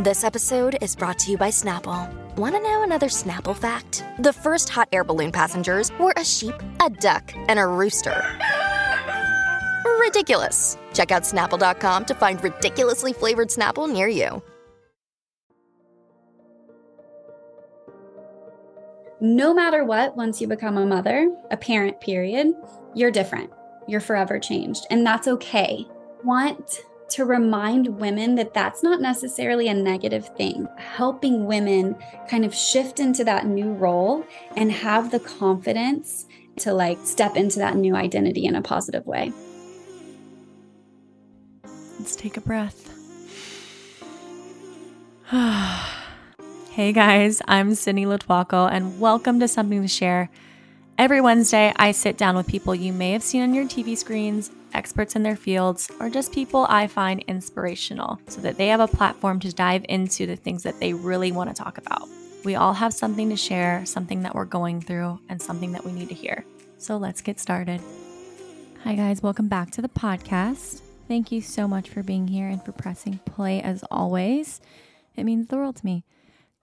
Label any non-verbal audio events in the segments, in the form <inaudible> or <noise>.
This episode is brought to you by Snapple. Want to know another Snapple fact? The first hot air balloon passengers were a sheep, a duck, and a rooster. Ridiculous. Check out snapple.com to find ridiculously flavored Snapple near you. No matter what, once you become a mother, a parent, period, you're different. You're forever changed. And that's okay. Want to remind women that that's not necessarily a negative thing. Helping women kind of shift into that new role and have the confidence to like step into that new identity in a positive way. Let's take a breath. <sighs> hey guys, I'm Sydney Lotuaco, and welcome to Something to Share. Every Wednesday, I sit down with people you may have seen on your TV screens experts in their fields, or just people I find inspirational so that they have a platform to dive into the things that they really want to talk about. We all have something to share, something that we're going through, and something that we need to hear. So let's get started. Hi, guys. Welcome back to the podcast. Thank you so much for being here and for pressing play as always. It means the world to me.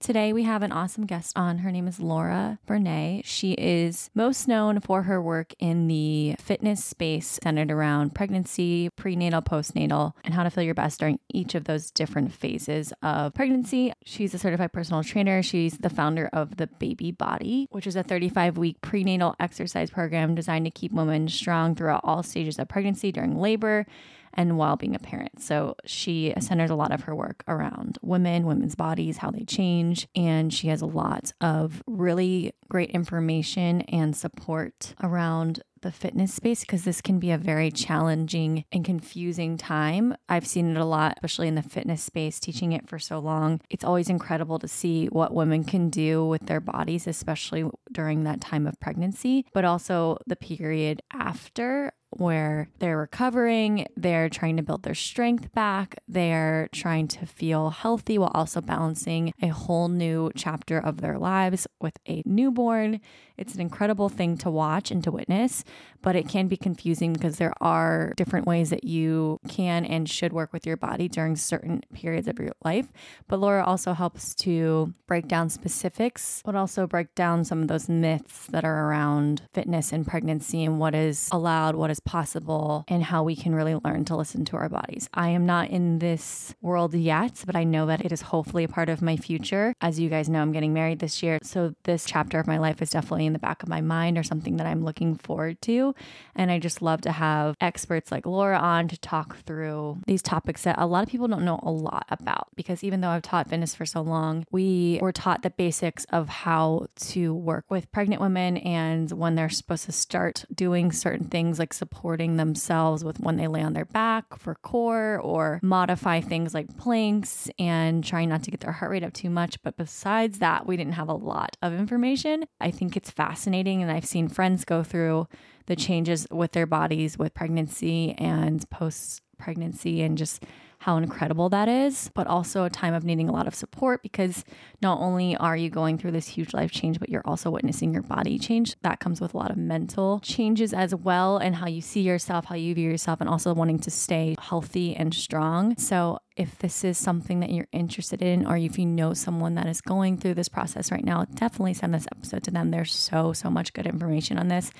Today, we have an awesome guest on. Her name is Laura Varney. She is most known for her work in the fitness space centered around pregnancy, prenatal, postnatal, and how to feel your best during each of those different phases of pregnancy. She's a certified personal trainer. She's the founder of the Baby Body, which is a 35 week prenatal exercise program designed to keep women strong throughout all stages of pregnancy, during labor, and while being a parent. So she centers a lot of her work around women, women's bodies, how they change. And she has a lot of really great information and support around the fitness space because this can be a very challenging and confusing time. I've seen it a lot, especially in the fitness space, teaching it for so long. It's always incredible to see what women can do with their bodies, especially during that time of pregnancy, but also the period after where they're recovering, they're trying to build their strength back, they're trying to feel healthy while also balancing a whole new chapter of their lives with a newborn. It's an incredible thing to watch and to witness, but it can be confusing because there are different ways that you can and should work with your body during certain periods of your life. But Laura also helps to break down specifics, but also break down some of those myths that are around fitness and pregnancy and what is allowed, what is possible, and how we can really learn to listen to our bodies. I am not in this world yet, but I know that it is hopefully a part of my future. As you guys know, I'm getting married this year. So this chapter of my life is definitely in the back of my mind or something that I'm looking forward to. And I just love to have experts like Laura on to talk through these topics that a lot of people don't know a lot about. Because even though I've taught fitness for so long, we were taught the basics of how to work with pregnant women and when they're supposed to start doing certain things like supporting themselves with when they lay on their back for core or modify things like planks and trying not to get their heart rate up too much. But besides that, we didn't have a lot of information. I think it's fascinating. And I've seen friends go through the changes with their bodies with pregnancy and post pregnancy and just how incredible that is, but also a time of needing a lot of support because not only are you going through this huge life change, but you're also witnessing your body change. That comes with a lot of mental changes as well, and how you see yourself, how you view yourself, and also wanting to stay healthy and strong. So, if this is something that you're interested in, or if you know someone that is going through this process right now, definitely send this episode to them. There's so, so much good information on this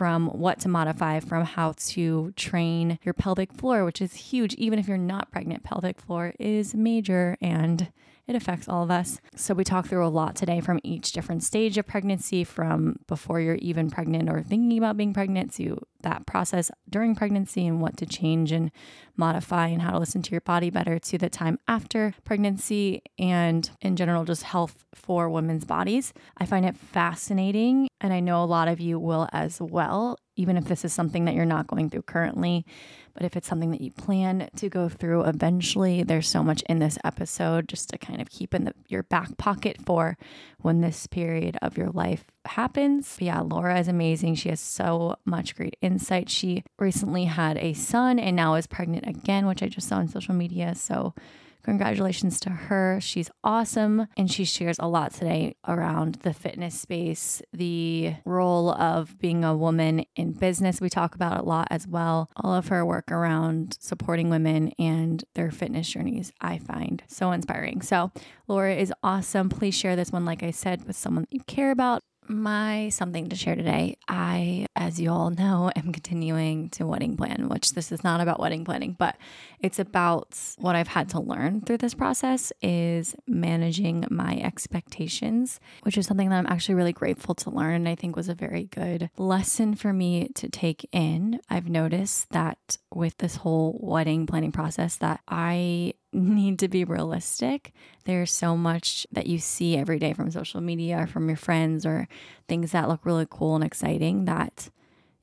from what to modify, from how to train your pelvic floor, which is huge. Even if you're not pregnant, pelvic floor is major and it affects all of us. So, we talk through a lot today from each different stage of pregnancy, from before you're even pregnant or thinking about being pregnant to that process during pregnancy and what to change and modify and how to listen to your body better to the time after pregnancy and in general just health for women's bodies. I find it fascinating and I know a lot of you will as well even if this is something that you're not going through currently. But if it's something that you plan to go through eventually, there's so much in this episode just to kind of keep in the, your back pocket for when this period of your life happens. But yeah, Laura is amazing. She has so much great insight. She recently had a son and now is pregnant again, which I just saw on social media. So Congratulations to her. She's awesome. And she shares a lot today around the fitness space, the role of being a woman in business. We talk about a lot as well. All of her work around supporting women and their fitness journeys, I find so inspiring. So, Laura is awesome. Please share this one, like I said, with someone that you care about my something to share today. I, as you all know, <laughs> am continuing to wedding plan, which this is not about wedding planning, but it's about what I've had to learn through this process is managing my expectations, which is something that I'm actually really grateful to learn and I think was a very good lesson for me to take in. I've noticed that with this whole wedding planning process that I need to be realistic. There's so much that you see every day from social media or from your friends or things that look really cool and exciting that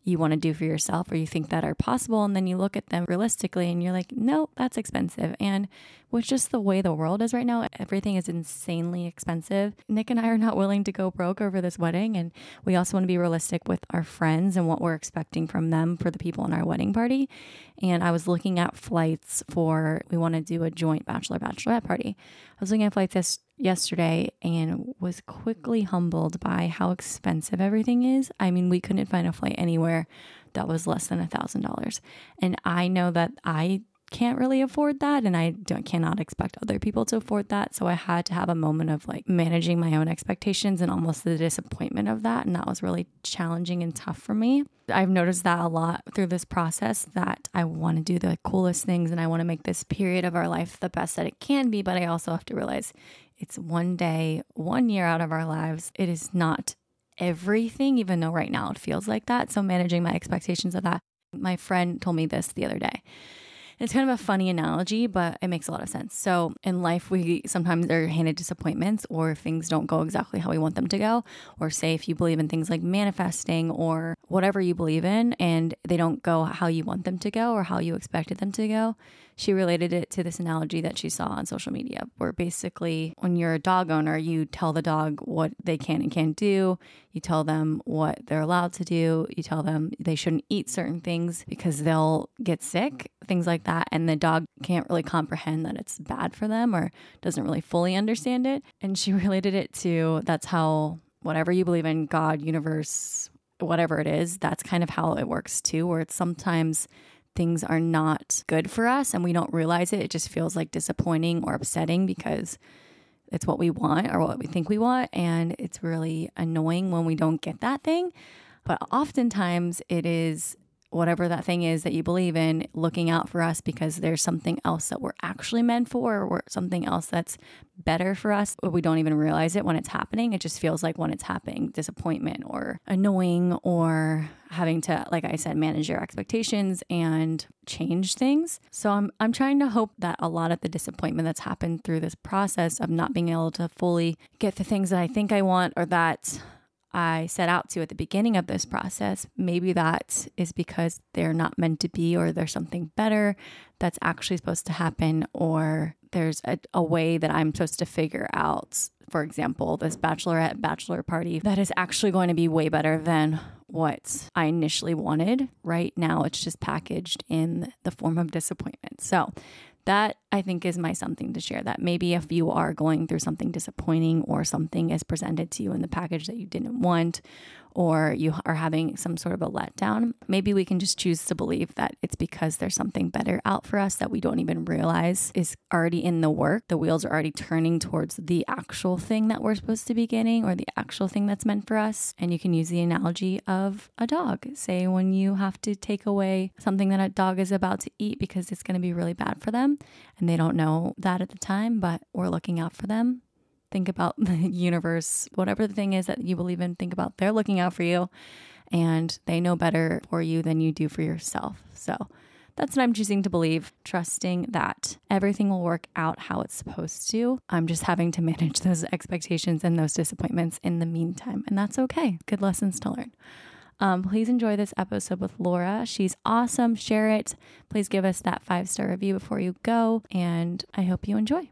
you want to do for yourself or you think that are possible. And then you look at them realistically and you're like, no, that's expensive. And with just the way the world is right now, everything is insanely expensive. Nick and I are not willing to go broke over this wedding. And we also want to be realistic with our friends and what we're expecting from them for the people in our wedding party. And I was looking at flights for, we want to do a joint bachelor bachelorette party. I was looking at flights yesterday and was quickly humbled by how expensive everything is. I mean, we couldn't find a flight anywhere that was less than a thousand dollars. And I know that I can't really afford that and I cannot expect other people to afford that. So I had to have a moment of like managing my own expectations and almost the disappointment of that. And that was really challenging and tough for me. I've noticed that a lot through this process that I want to do the coolest things and I want to make this period of our life the best that it can be. But I also have to realize it's one day, one year out of our lives. It is not everything, even though right now it feels like that. So managing my expectations of that. My friend told me this the other day. It's kind of a funny analogy, but it makes a lot of sense. So in life, we sometimes are handed disappointments or things don't go exactly how we want them to go. Or say if you believe in things like manifesting or whatever you believe in and they don't go how you want them to go or how you expected them to go, she related it to this analogy that she saw on social media, where basically, when you're a dog owner, you tell the dog what they can and can't do, you tell them what they're allowed to do, you tell them they shouldn't eat certain things because they'll get sick, things like that. And the dog can't really comprehend that it's bad for them or doesn't really fully understand it. And she <laughs> related it to that's how whatever you believe in, God, universe, whatever it is, that's kind of how it works too, where it's sometimes things are not good for us and we don't realize it. It just feels like disappointing or upsetting because it's what we want or what we think we want. And it's really annoying when we don't get that thing. But oftentimes it is whatever that thing is that you believe in looking out for us because there's something else that we're actually meant for or something else that's better for us. But we don't even realize it when it's happening. It just feels like when it's happening disappointment or annoying or having to like i said manage your expectations and change things. So i'm i'm trying to hope that a lot of the disappointment that's happened through this process of not being able to fully get the things that i think i want or that I set out to at the beginning of this process, maybe that is because they're not meant to be, or there's something better that's actually supposed to happen, or there's a, a, way that I'm supposed to figure out, for example, this bachelorette bachelor party that is actually going to be way better than what I initially wanted. Right now, it's just packaged in the form of disappointment. So that I think is my something to share. That maybe if you are going through something disappointing or something is presented to you in the package that you didn't want, or you are having some sort of a letdown, maybe we can just choose to believe that it's because there's something better out for us that we don't even realize is already in the work. The wheels are already turning towards the actual thing that we're supposed to be getting or the actual thing that's meant for us. And you can use the analogy of a dog. Say when you have to take away something that a dog is about to eat because it's going to be really bad for them and they don't know that at the time, but we're looking out for them think about <laughs> the universe, whatever the thing is that you believe in, think about they're looking out for you and they know better for you than you do for yourself. So that's what I'm choosing to believe, trusting that everything will work out how it's supposed to. I'm just having to <laughs> manage those expectations and those disappointments in the meantime, and that's okay. Good lessons to learn. Um, please enjoy this episode with Laura. She's awesome. Share it. Please give us that five star review before you go. And I hope you enjoy.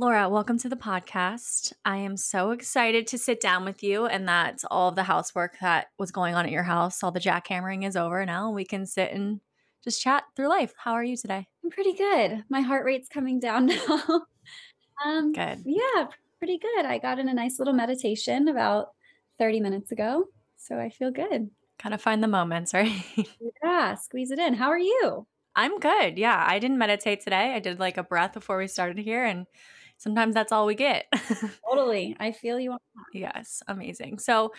Laura, welcome to the podcast. I am so excited to sit down with you, and that all of the housework that was going on at your house, all the jackhammering is over now. We can sit and just chat through life. How are you today? I'm pretty good. My heart rate's coming down <laughs> now. um, Good. Yeah, pretty good. I got in a nice little meditation about 30 minutes ago. So I feel good. Kind of find the moments, <laughs> right? Yeah, squeeze it in. How are you? I'm good. Yeah, I didn't meditate today. I did like a breath before we started here, and sometimes that's all we get. <laughs> Totally. I feel you on that. yes, amazing. So,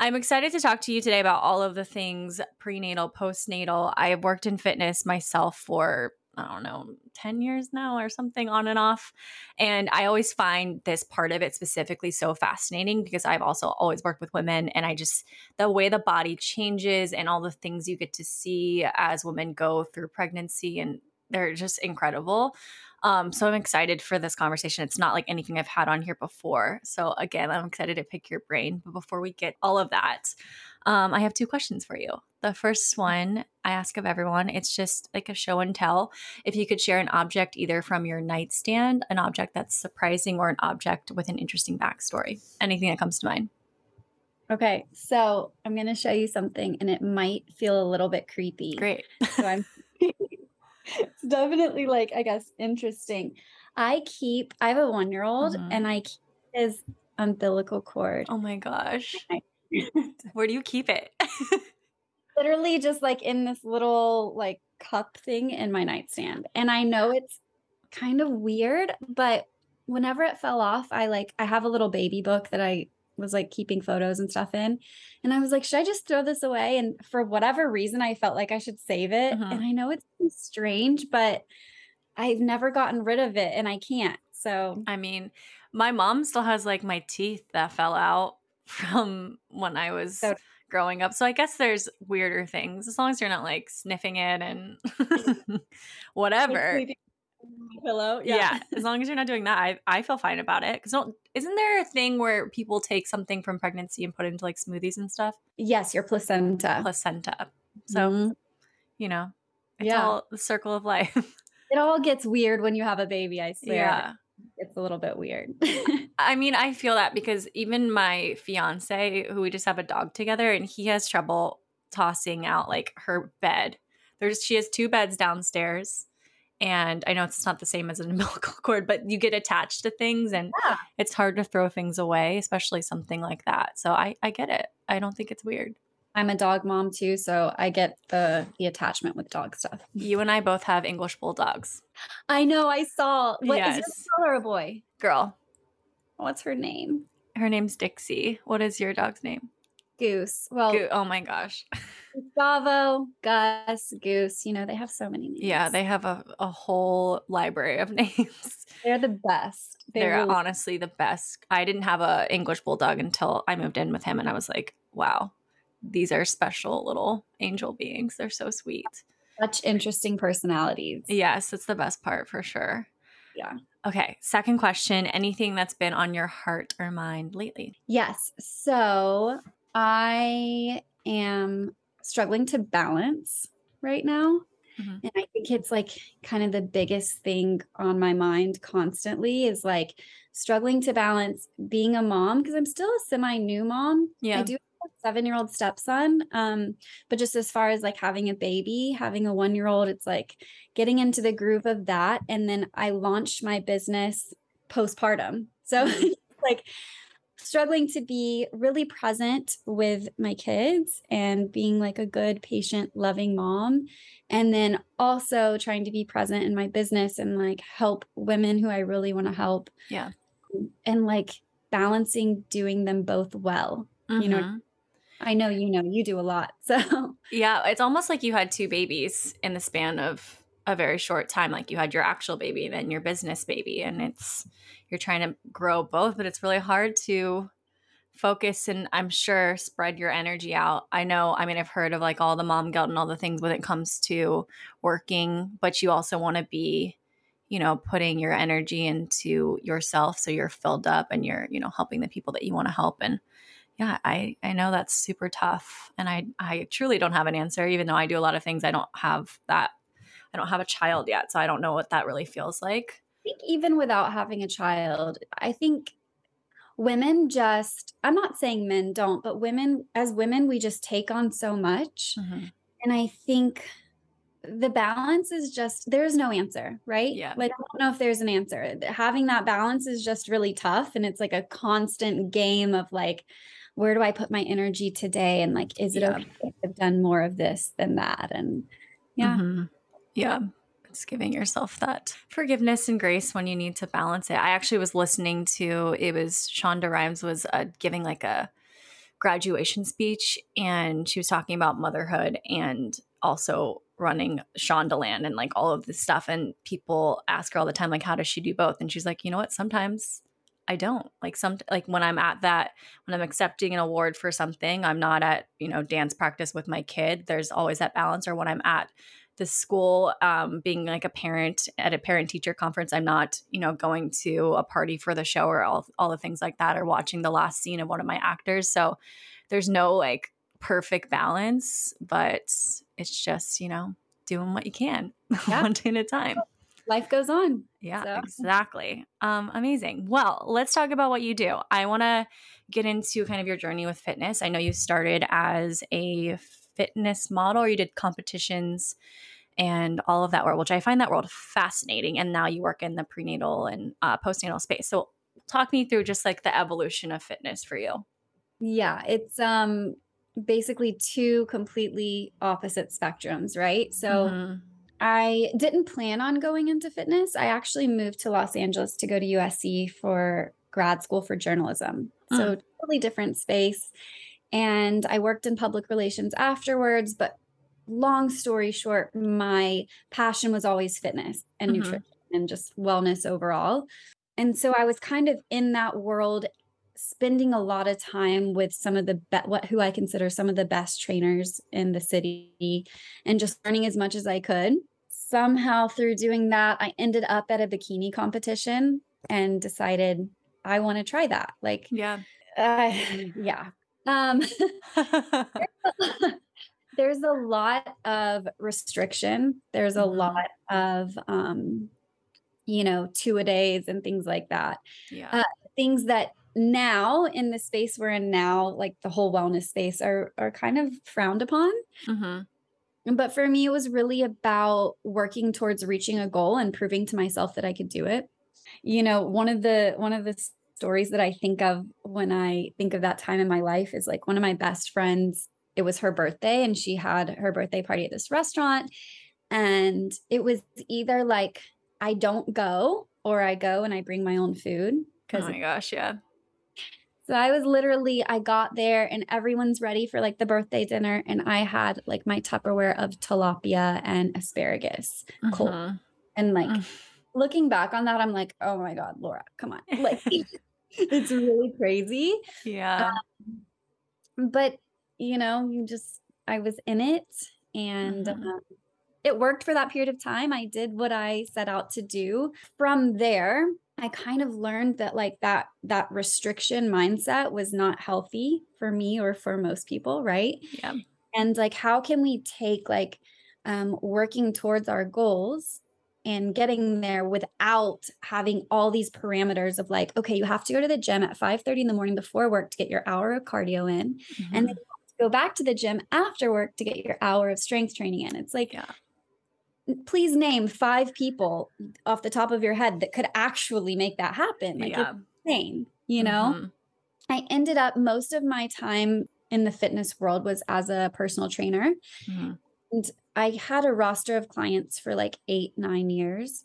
I'm excited to talk to you today about all of the things prenatal, postnatal. I have worked in fitness myself for I don't know, 10 years now or something on and off. And I always find this part of it specifically so fascinating because I've also always worked with women and I just, the way the body changes and all the things you get to see as women go through pregnancy and they're just incredible. Um, so I'm excited for this conversation. It's not like anything I've had on here before. So again, I'm excited to pick your brain. But before we get all of that, um, I have two questions for you. The first one I ask of everyone, it's just like a show and tell. If you could share an object either from your nightstand, an object that's surprising, or an object with an interesting backstory. Anything that comes to mind. Okay. So I'm going to show you something and it might feel a little bit creepy. Great. So I'm, <laughs> it's definitely like, I guess, interesting. I keep, I have a one year old Mhm. and I keep his umbilical cord. Oh my gosh. <laughs> <laughs> Where do you keep it? <laughs> literally just like in this little like cup thing in my nightstand. And I know it's kind of weird, but whenever it fell off, I like I have a little baby book that I was like keeping photos and stuff in. And I was like, should I just throw this away? And for whatever reason, I felt like I should save it. Mhm. And I know it's strange, but I've never gotten rid of it and I can't. So I mean, my mom still has like my teeth that fell out <laughs> from when I was So- growing up. So I guess there's weirder things as long as you're not like sniffing it and <laughs> <laughs> whatever. Pillow. Yeah. as long as you're not doing that, I, I feel fine about it. Because don't isn't there a thing where people take something from pregnancy and put it into like smoothies and stuff? Yes, your placenta. Placenta. So Mhm. you know, it's Yeah. all the circle of life. <laughs> it all gets weird when you have a baby, I swear. yeah. It's a little bit weird. <laughs> I mean, I feel that because even my fiance, who we just have a dog together, and he has trouble tossing out like her bed. There's she has two beds downstairs, and I know it's not the same as an <laughs> umbilical cord, but you get attached to things, and Yeah. it's hard to throw things away, especially something like that. So I I get it. I don't think it's weird. I'm a dog mom too, so I get the the attachment with dog stuff. You and I both have English bulldogs. I know. I saw. What is Yes. your girl or a boy? Girl, What's her name? her name's Dixie. What is your dog's name? Goose. Well, Goo- oh my gosh. <laughs> Gustavo, Gus, Goose. You know they have so many names. Yeah, they have a, a whole library of <laughs> names. they're the best. They They're really- honestly the best. I didn't have a English bulldog until I moved in with him, and I was like, wow, these are special little angel beings. They're so sweet. such interesting personalities. Yes, it's the best part for sure. Yeah. Okay, second question. Anything that's been on your heart or mind lately? Yes. So I am struggling to balance right now. Mm-hmm. And I think it's like kind of the biggest thing on my mind constantly is like struggling to balance being a mom because I'm still a semi new mom. Yeah. I do have a seven year old stepson. Um, but just as far as like having a baby, having a one year old, it's like getting into the groove of that. And then I launched my business postpartum. So <laughs> mm-hmm. like struggling to be really present with my kids and being like a good, patient, loving mom. And then also trying to be present in my business and like help women who I really want to help. Yeah. And like balancing doing them both well. Mm-hmm. You know, mm-hmm. I know you know you do a lot. <laughs> So, yeah, it's almost like you had two babies in the span of a very short time. Like you had your actual baby, then your business baby, and it's you're trying to grow both, but it's really hard to focus and I'm sure spread your energy out. I know, I mean, I've heard of like all the mom guilt and all the things when it comes to working, but you also want to be, you know, putting your energy into yourself so you're filled up and you're, you know, helping the people that you want to help. And yeah, I I know that's super tough and I I truly don't have an answer even though I do a lot of things I don't have that I don't have a child yet, so I don't know what that really feels like. I think even without having a child, I think women just, I'm not saying men don't, but women, as women, we just take on so much. Mm-hmm. And I think the balance is just, there's no answer, right? Yeah. Like, I don't know if there's an answer. Having that balance is just really tough. And it's like a constant game of like, where do I put my energy today? And like, is it yeah. okay if I've done more of this than that? And yeah. Mm-hmm. Yeah. It's giving yourself that forgiveness and grace when you need to balance it. I actually was listening to it was Shonda Rhimes was uh, giving like a graduation speech and she was talking about motherhood and also running Shondaland and like all of this stuff. And people ask her all the time, like, how does she do both? And she's like, you know what? Sometimes I don't like some like when I'm at that when I'm accepting an award for something, I'm not at you know dance practice with my kid. There's always that balance. Or when I'm at the school um, being like a parent at a parent teacher conference i'm not you know going to a party for the show or all, all the things like that or watching the last scene of one of my actors. So there's no like perfect balance but it's just you know doing what you can <laughs> yeah. one day at a time. Life goes on. Yeah so. exactly. Um amazing. Well let's talk about what you do. I want to get into kind of your journey with fitness. I know you started as a fitness model or you did competitions and all of that world, which I find that world fascinating. And now you work in the prenatal and uh, postnatal space. So talk me through just like the evolution of fitness for you. Yeah, it's um basically two completely opposite spectrums, right? So mm-hmm. I didn't plan on going into fitness. I actually moved to Los Angeles to go to USC for grad school for journalism. Mm. So totally different space. And I worked in public relations afterwards, but long story short, my passion was always fitness and mm-hmm. nutrition and just wellness overall. And so I was kind of in that world spending a lot of time with some of the be- what who I consider some of the best trainers in the city and just learning as much as I could. Somehow through doing that, I ended up at a bikini competition and decided I want to try that. Like yeah. Uh, yeah. Um, <laughs> <laughs> there's a lot of restriction. There's a mm-hmm. lot of, um, you know, two a days and things like that. Yeah. Uh, things that now in the space we're in now, like the whole wellness space, are are kind of frowned upon. Mm-hmm. But for me, it was really about working towards reaching a goal and proving to myself that I could do it. You know, one of the one of the stories that I think of when I think of that time in my life is like one of my best friends. It was her birthday, and she had her birthday party at this restaurant. And it was either like, I don't go, or I go and I bring my own food. Oh my gosh, yeah. So I was literally, I got there and everyone's ready for like the birthday dinner. And I had like my Tupperware of tilapia and asparagus cold. Uh-huh. And like uh-huh. looking back on that, I'm like, oh my God, Laura, come on. Like <laughs> it's really crazy. Yeah. Um, but you know, you just I was in it and mm-hmm. um, it worked for that period of time. I did what I set out to do. From there, I kind of learned that like that that restriction mindset was not healthy for me or for most people, right? Yeah. And like how can we take like um, working towards our goals and getting there without having all these parameters of like okay you have to go to the gym at 5 30 in the morning before work to get your hour of cardio in mm-hmm. and then go back to the gym after work to get your hour of strength training in it's like yeah. please name five people off the top of your head that could actually make that happen like yeah. insane you know mm-hmm. i ended up most of my time in the fitness world was as a personal trainer mm-hmm. and I had a roster of clients for like eight, nine years.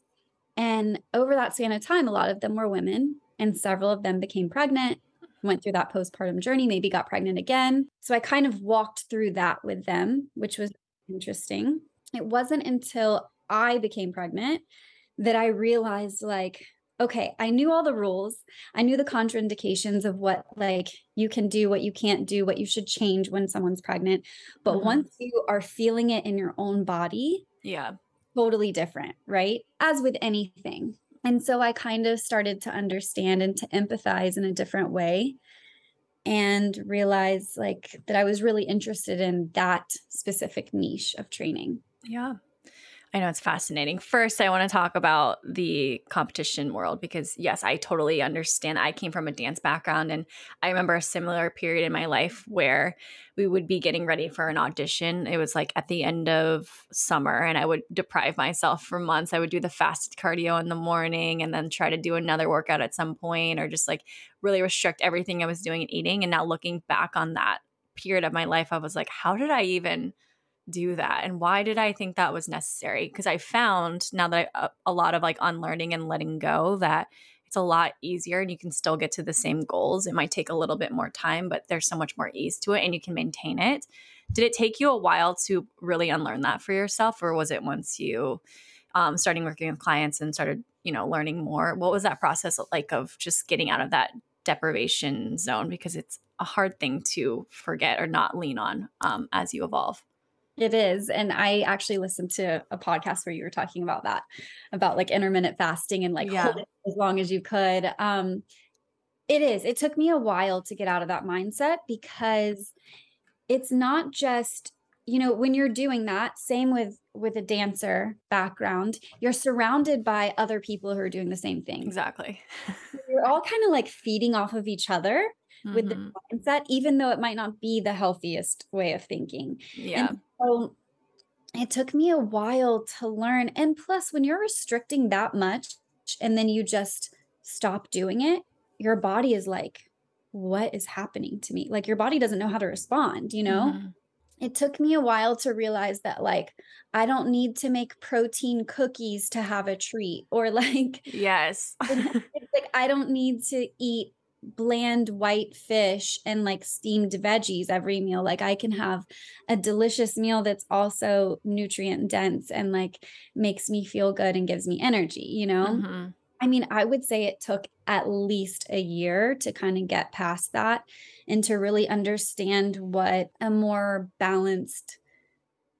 And over that span of time, a lot of them were women, and several of them became pregnant, went through that postpartum journey, maybe got pregnant again. So I kind of walked through that with them, which was interesting. It wasn't until I became pregnant that I realized, like, okay, I knew all the rules. I knew the contraindications of what like you can do, what you can't do, what you should change when someone's pregnant. But mm-hmm. once you are feeling it in your own body, yeah, totally different, right? As with anything. And so I kind of started to understand and to empathize in a different way and realize like that I was really interested in that specific niche of training. Yeah. I know it's fascinating. First, I want to talk about the competition world because, yes, I totally understand. I came from a dance background, and I remember a similar period in my life where we would be getting ready for an audition. It was like at the end of summer, and I would deprive myself for months. I would do the fasted cardio in the morning and then try to do another workout at some point, or just like really restrict everything I was doing and eating. And now looking back on that period of my life, I was like, how did I even? Do that and why did i think that was necessary? Because i found now that uh, a lot of like unlearning and letting go that it's a lot easier and you can still get to the same goals. It might take a little bit more time but there's so much more ease to it and you can maintain it. Did it take you a while to really unlearn that for yourself or was it once you um, starting working with clients and started you know learning more? What was that process like of just getting out of that deprivation zone? Because it's a hard thing to forget or not lean on um, as you evolve it is. And I actually listened to a podcast where you were talking about that, about like intermittent fasting and like yeah. as long as you could. Um, it is. It took me a while to get out of that mindset because it's not just, you know, when you're doing that, same with with a dancer background, you're surrounded by other people who are doing the same thing. Exactly. <laughs> you're all kind of like feeding off of each other mm-hmm. with the mm-hmm. mindset, even though it might not be the healthiest way of thinking. Yeah. And so it took me a while to learn. And plus, when you're restricting that much and then you just stop doing it, your body is like, what is happening to me? Like your body doesn't know how to respond, you know? Mm-hmm. It took me a while to realize that, like, I don't need to make protein cookies to have a treat, or <laughs> like, yes, <laughs> it's like I don't need to eat bland white fish and like steamed veggies every meal. Like I can have a delicious meal that's also nutrient dense and like makes me feel good and gives me energy, you know? Mm-hmm. I mean, I would say it took at least a year to kind of get past that and to really understand what a more balanced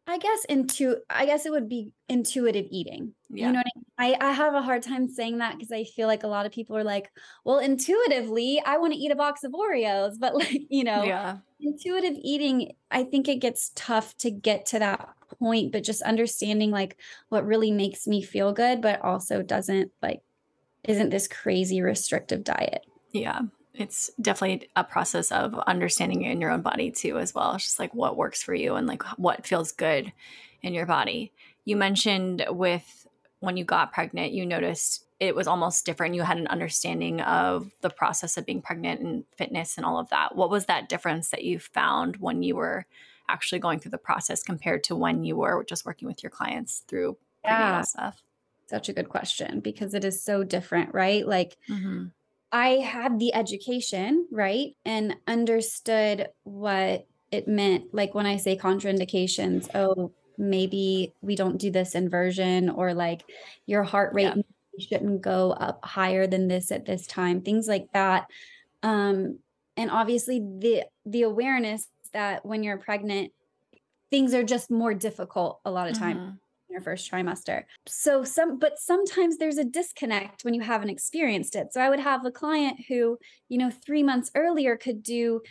I guess into I guess it would be intuitive eating. Yeah. You know what I mean? I, I have a hard time saying that because I feel like a lot of people are like, well, intuitively, I want to eat a box of Oreos. But <laughs> like, you know, yeah. intuitive eating, I think it gets tough to get to that point, but just understanding like what really makes me feel good, but also doesn't like isn't this crazy restrictive diet. Yeah it's definitely a process of understanding in your own body too as well it's just like what works for you and like what feels good in your body you mentioned with when you got pregnant you noticed it was almost different you had an understanding of the process of being pregnant and fitness and all of that what was that difference that you found when you were actually going through the process compared to when you were just working with your clients through yeah. stuff such a good question because it is so different right like mm-hmm I had the education, right? And understood what it meant. Like when I say contraindications, oh, maybe we don't do this inversion, or like your heart rate yeah. shouldn't go up higher than this at this time, things like that. Um, and obviously the the awareness that when you're pregnant, things are just more difficult a lot of time. Mm-hmm your first trimester. So some but sometimes there's a disconnect when you haven't experienced it. So I would have a client who, you know, 3 months earlier could do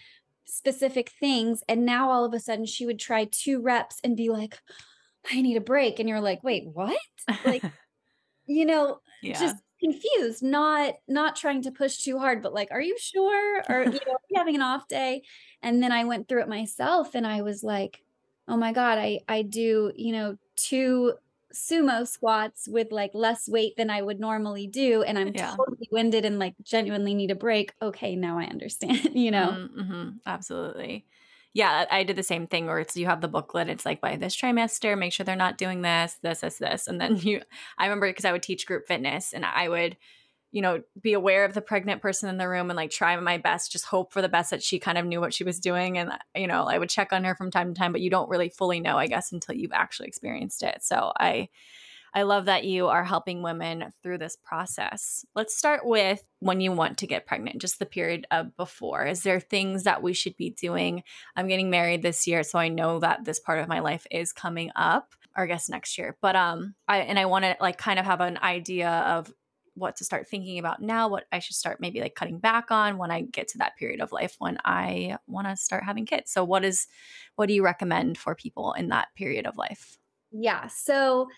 specific things and now all of a sudden she would try two reps and be like I need a break. And you're like, wait, what? Like, <laughs> you know, Yeah. just confused, not not trying to push too hard, but like, are you sure? <laughs> Or you know, are you having an off day? And then I went through it myself and I was like, oh my God, I I do, you know, two sumo squats with like less weight than I would normally do. And I'm Yeah. totally winded and like genuinely need a break. Okay, now I understand, <laughs> you know. Mm-hmm, absolutely. Yeah, I did the same thing where it's you have the booklet. It's like by this trimester, make sure they're not doing this, this, this, this, and then <laughs> you. I remember because I would teach group fitness, and I would, you know, be aware of the pregnant person in the room and like try my best, just hope for the best that she kind of knew what she was doing, and you know, I would check on her from time to time, but you don't really fully know, I guess, until you've actually experienced it. So I, I love that you are helping women through this process. Let's start with when you want to get pregnant, just the period of before. Is there things that we should be doing? I'm getting married this year, so I know that this part of my life is coming up, or I guess next year. But um I and I want to like kind of have an idea of what to start thinking about now, what I should start maybe like cutting back on when I get to that period of life when I want to start having kids. So what is what do you recommend for people in that period of life? Yeah. So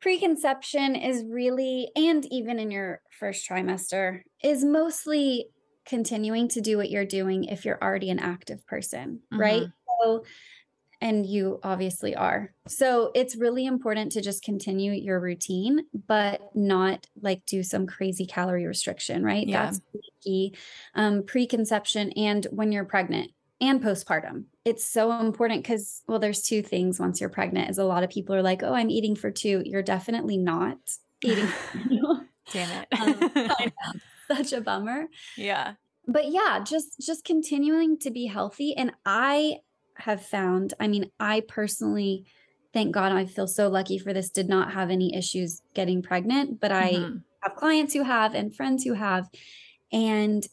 preconception is really, and even in your first trimester, is mostly continuing to do what you're doing if you're already an active person, right? Mm-hmm. So, and you obviously are. So it's really important to just continue your routine, but not like do some crazy calorie restriction, right? Yeah. That's key. Um, preconception and when you're pregnant and postpartum. It's so important because, well, there's two things once you're pregnant, is a lot of people are like, oh, I'm eating for two. You're definitely not <laughs> eating. Damn <laughs> Um, <laughs> it. Know. Such a bummer yeah. but yeah just just continuing to be healthy and i have found i mean i personally thank god i feel so lucky for this did not have any issues getting pregnant but i Mhm. have clients who have and friends who have and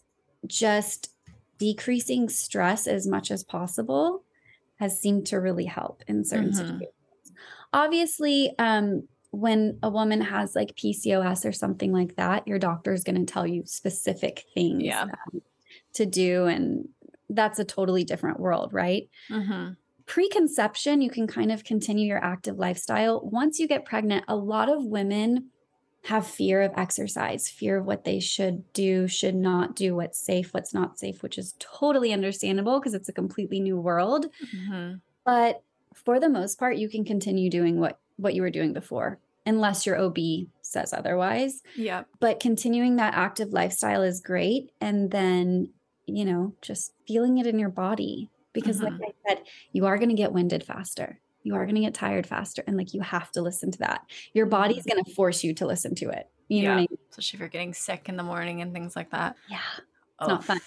just decreasing stress as much as possible has seemed to really help in certain Mhm. situations obviously um when a woman has like PCOS or something like that, your doctor is going to tell you specific things Yeah. um, to do. And that's a totally different world, right? Mhm. Preconception, you can kind of continue your active lifestyle. Once you get pregnant, a lot of women have fear of exercise, fear of what they should do, should not do, what's safe, what's not safe, which is totally understandable because it's a completely new world Mhm. but for the most part you can continue doing what what you were doing before unless your ob says otherwise Yeah. but continuing that active lifestyle is great and then you know just feeling it in your body because like uh-huh. i said you are going to get winded faster you are going to get tired faster and like you have to listen to that your body's mm-hmm. going to force you to listen to it you know yeah. what i mean Especially if you're getting sick in the morning and things like that. yeah It's not fun.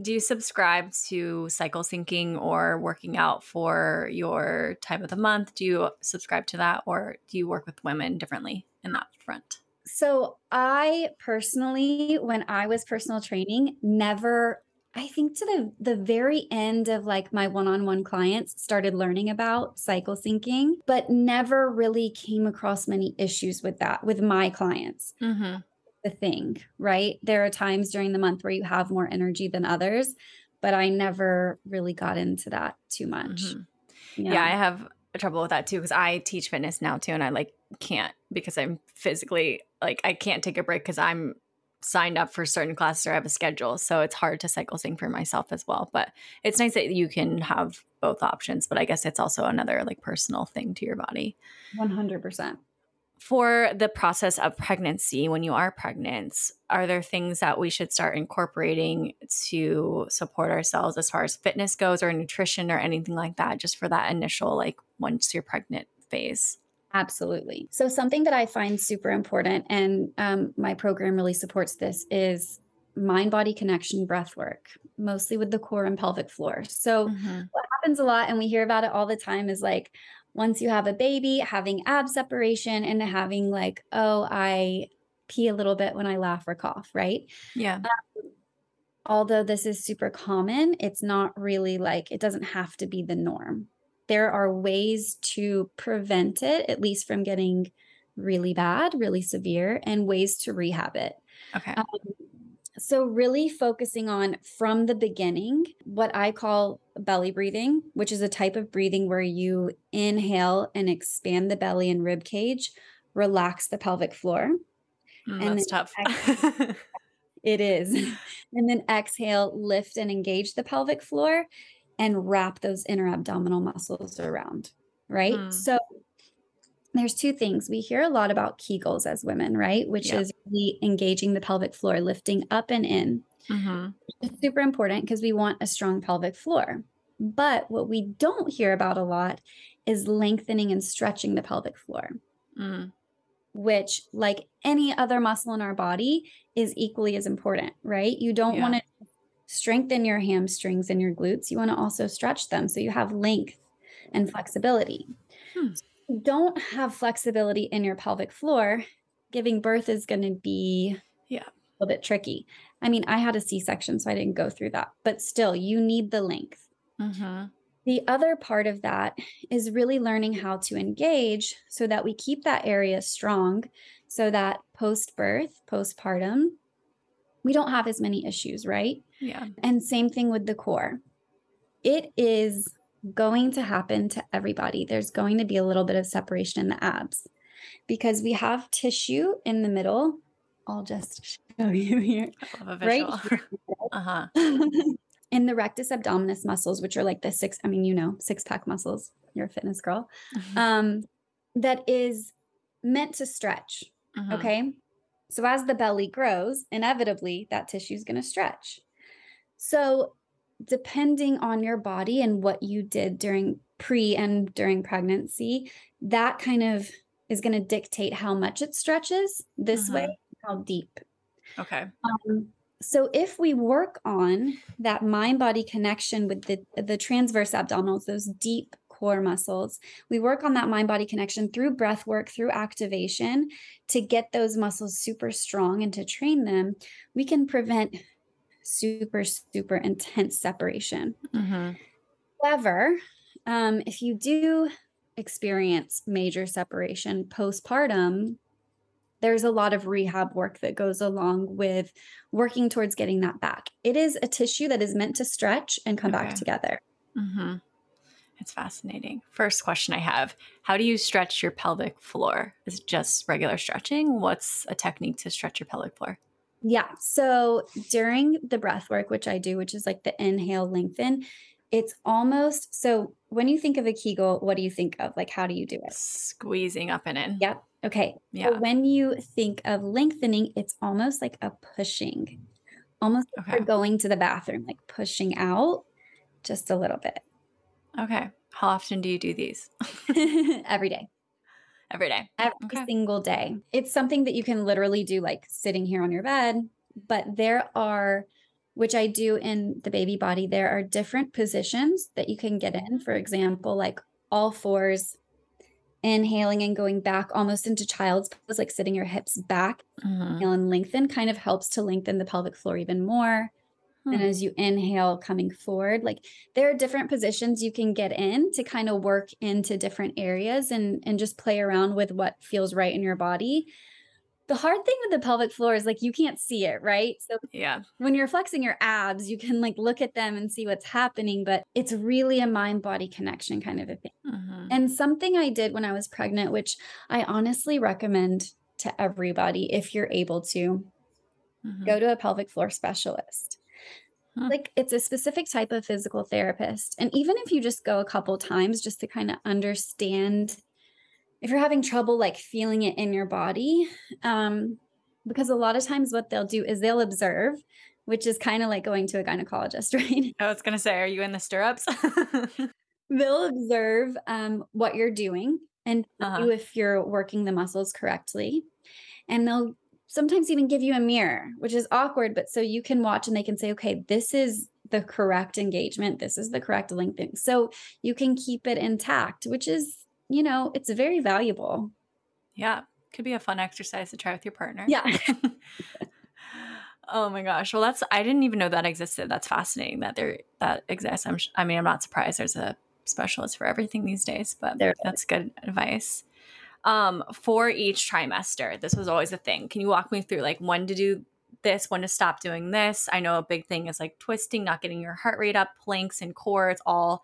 Do you subscribe to cycle syncing or working out for your time of the month? Do you subscribe to that or do you work with women differently in that front? So I personally, when I was personal training, never I think to the the very end of like my one-on-one clients started learning about cycle syncing, but never really came across many issues with that with my clients. Mm-hmm. The thing, right? There are times during the month where you have more energy than others, but I never really got into that too much. Mhm. Yeah. I have trouble with that too because I teach fitness now too, and I like can't because I'm physically like I can't take a break because I'm signed up for certain classes or I have a schedule, so it's hard to cycle sync for myself as well. But it's nice that you can have both options, but I guess it's also another like personal thing to your body. 100%. For the process of pregnancy, when you are pregnant, are there things that we should start incorporating to support ourselves as far as fitness goes or nutrition or anything like that, just for that initial, like once you're pregnant phase? Absolutely. So, something that I find super important, and um, my program really supports this, is mind body connection breath work, mostly with the core and pelvic floor. So, Mhm. what happens a lot, and we hear about it all the time, is like once you have a baby, having ab separation and having like, oh, I pee a little bit when I laugh or cough, right? Yeah. although this is super common, it's not really like it doesn't have to be the norm. There are ways to prevent it, at least from getting really bad, really severe, and ways to rehab it. Okay. Um, So, really focusing on from the beginning what I call belly breathing, which is a type of breathing where you inhale and expand the belly and rib cage, relax the pelvic floor. Mm, and that's tough. <laughs> it is. <laughs> And then exhale, lift and engage the pelvic floor and wrap those inner abdominal muscles around, right? Mm. So, there's two things. We hear a lot about Kegels as women, right? Which yep. is really engaging the pelvic floor, lifting up and in. Mm-hmm. It's super important because we want a strong pelvic floor. But what we don't hear about a lot is lengthening and stretching the pelvic floor, mm. which, like any other muscle in our body, is equally as important, right? You don't yeah. want to strengthen your hamstrings and your glutes. You want to also stretch them so you have length and flexibility. Hmm don't have flexibility in your pelvic floor, giving birth is going to be yeah. a little bit tricky. I mean, I had a C section, so I didn't go through that, but still, you need the length. Mm-hmm. The other part of that is really learning how to engage so that we keep that area strong so that post birth, postpartum, we don't have as many issues, right? Yeah. And same thing with the core. It is going to happen to everybody. There's going to be a little bit of separation in the abs because we have tissue in the middle. I'll just show you <laughs> here. Right. <laughs> uh-huh. <laughs> in the rectus abdominis muscles, which are like the six, I mean, you know, six pack muscles, you're a fitness girl, mm-hmm. um, that is meant to stretch. Mm-hmm. Okay. So as the belly grows, inevitably that tissue is going to stretch. So depending on your body and what you did during pre and during pregnancy, that kind of is going to dictate how much it stretches this way, mm-hmm. how deep. Okay. Um, so if we work on that mind body connection with the the transverse abdominals, those deep core muscles, we work on that mind body connection through breath work, through activation to get those muscles super strong and to train them, we can prevent super, super intense separation. Mm-hmm. However, um, if you do experience major separation postpartum, there's a lot of rehab work that goes along with working towards getting that back. It is a tissue that is meant to stretch and come okay. back together. Mm-hmm. It's fascinating. First question I have How do you stretch your pelvic floor? Is it just regular stretching? What's a technique to stretch your pelvic floor? Yeah. So during the breath work, which I do, which is like the inhale, lengthen, it's almost so when you think of a Kegel, what do you think of? Like, how do you do it? Squeezing up and in. Yep. Okay. Yeah. So when you think of lengthening, it's almost like a pushing, almost okay. like going to the bathroom, like pushing out just a little bit. Okay. How often do you do these? <laughs> <laughs> Every day every day. Every okay. single day. It's something that you can literally do like sitting here on your bed, but there are which I do in the baby body, there are different positions that you can get in. For example, like all fours, inhaling and going back almost into child's pose, like sitting your hips back, mm-hmm. and lengthen kind of helps to lengthen the pelvic floor even more. Hmm. And as you inhale, coming forward, like there are different positions you can get in to kind of work into different areas and and just play around with what feels right in your body. The hard thing with the pelvic floor is like you can't see it, right? So yeah, when you're flexing your abs, you can like look at them and see what's happening, but it's really a mind body connection kind of a thing. Mm-hmm. And something I did when I was pregnant, which I honestly recommend to everybody if you're able to, mm-hmm. go to a pelvic floor specialist Huh. Like it's a specific type of physical therapist. And even if you just go a couple times just to kind of understand if you're having trouble like feeling it in your body, um, because a lot of times what they'll do is they'll observe, which is kind of like going to a gynecologist, <laughs> right? I was going to say, are you in the stirrups? <laughs> they'll observe um, what you're doing and uh-huh. if you're working the muscles correctly. And they'll sometimes even give you a mirror, which is awkward, but so you can watch and they can say, okay, this is the correct engagement. This is the correct lengthening. So you can keep it intact, which is, you know, it's very valuable. Yeah. Could be a fun exercise to try with your partner. Yeah. <laughs> oh my gosh. Well, that's, I didn't even know that existed. That's fascinating that there, that exists. I'm, I mean, I'm not surprised there's a specialist for everything these days, but there that's good advice um, for each trimester. This was always a thing. Can you walk me through like when to do this, when to stop doing this. I know a big thing is like twisting, not getting your heart rate up, planks and core. It's all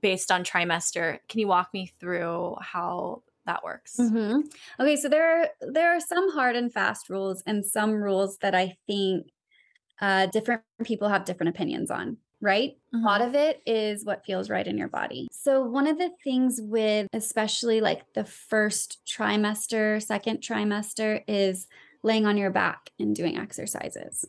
based on trimester. Can you walk me through how that works? Mm-hmm. Okay, so there are there are some hard and fast rules and some rules that I think uh, different people have different opinions on. Right? Mm-hmm. A lot of it is what feels right in your body. So, one of the things with especially like the first trimester, second trimester is laying on your back and doing exercises.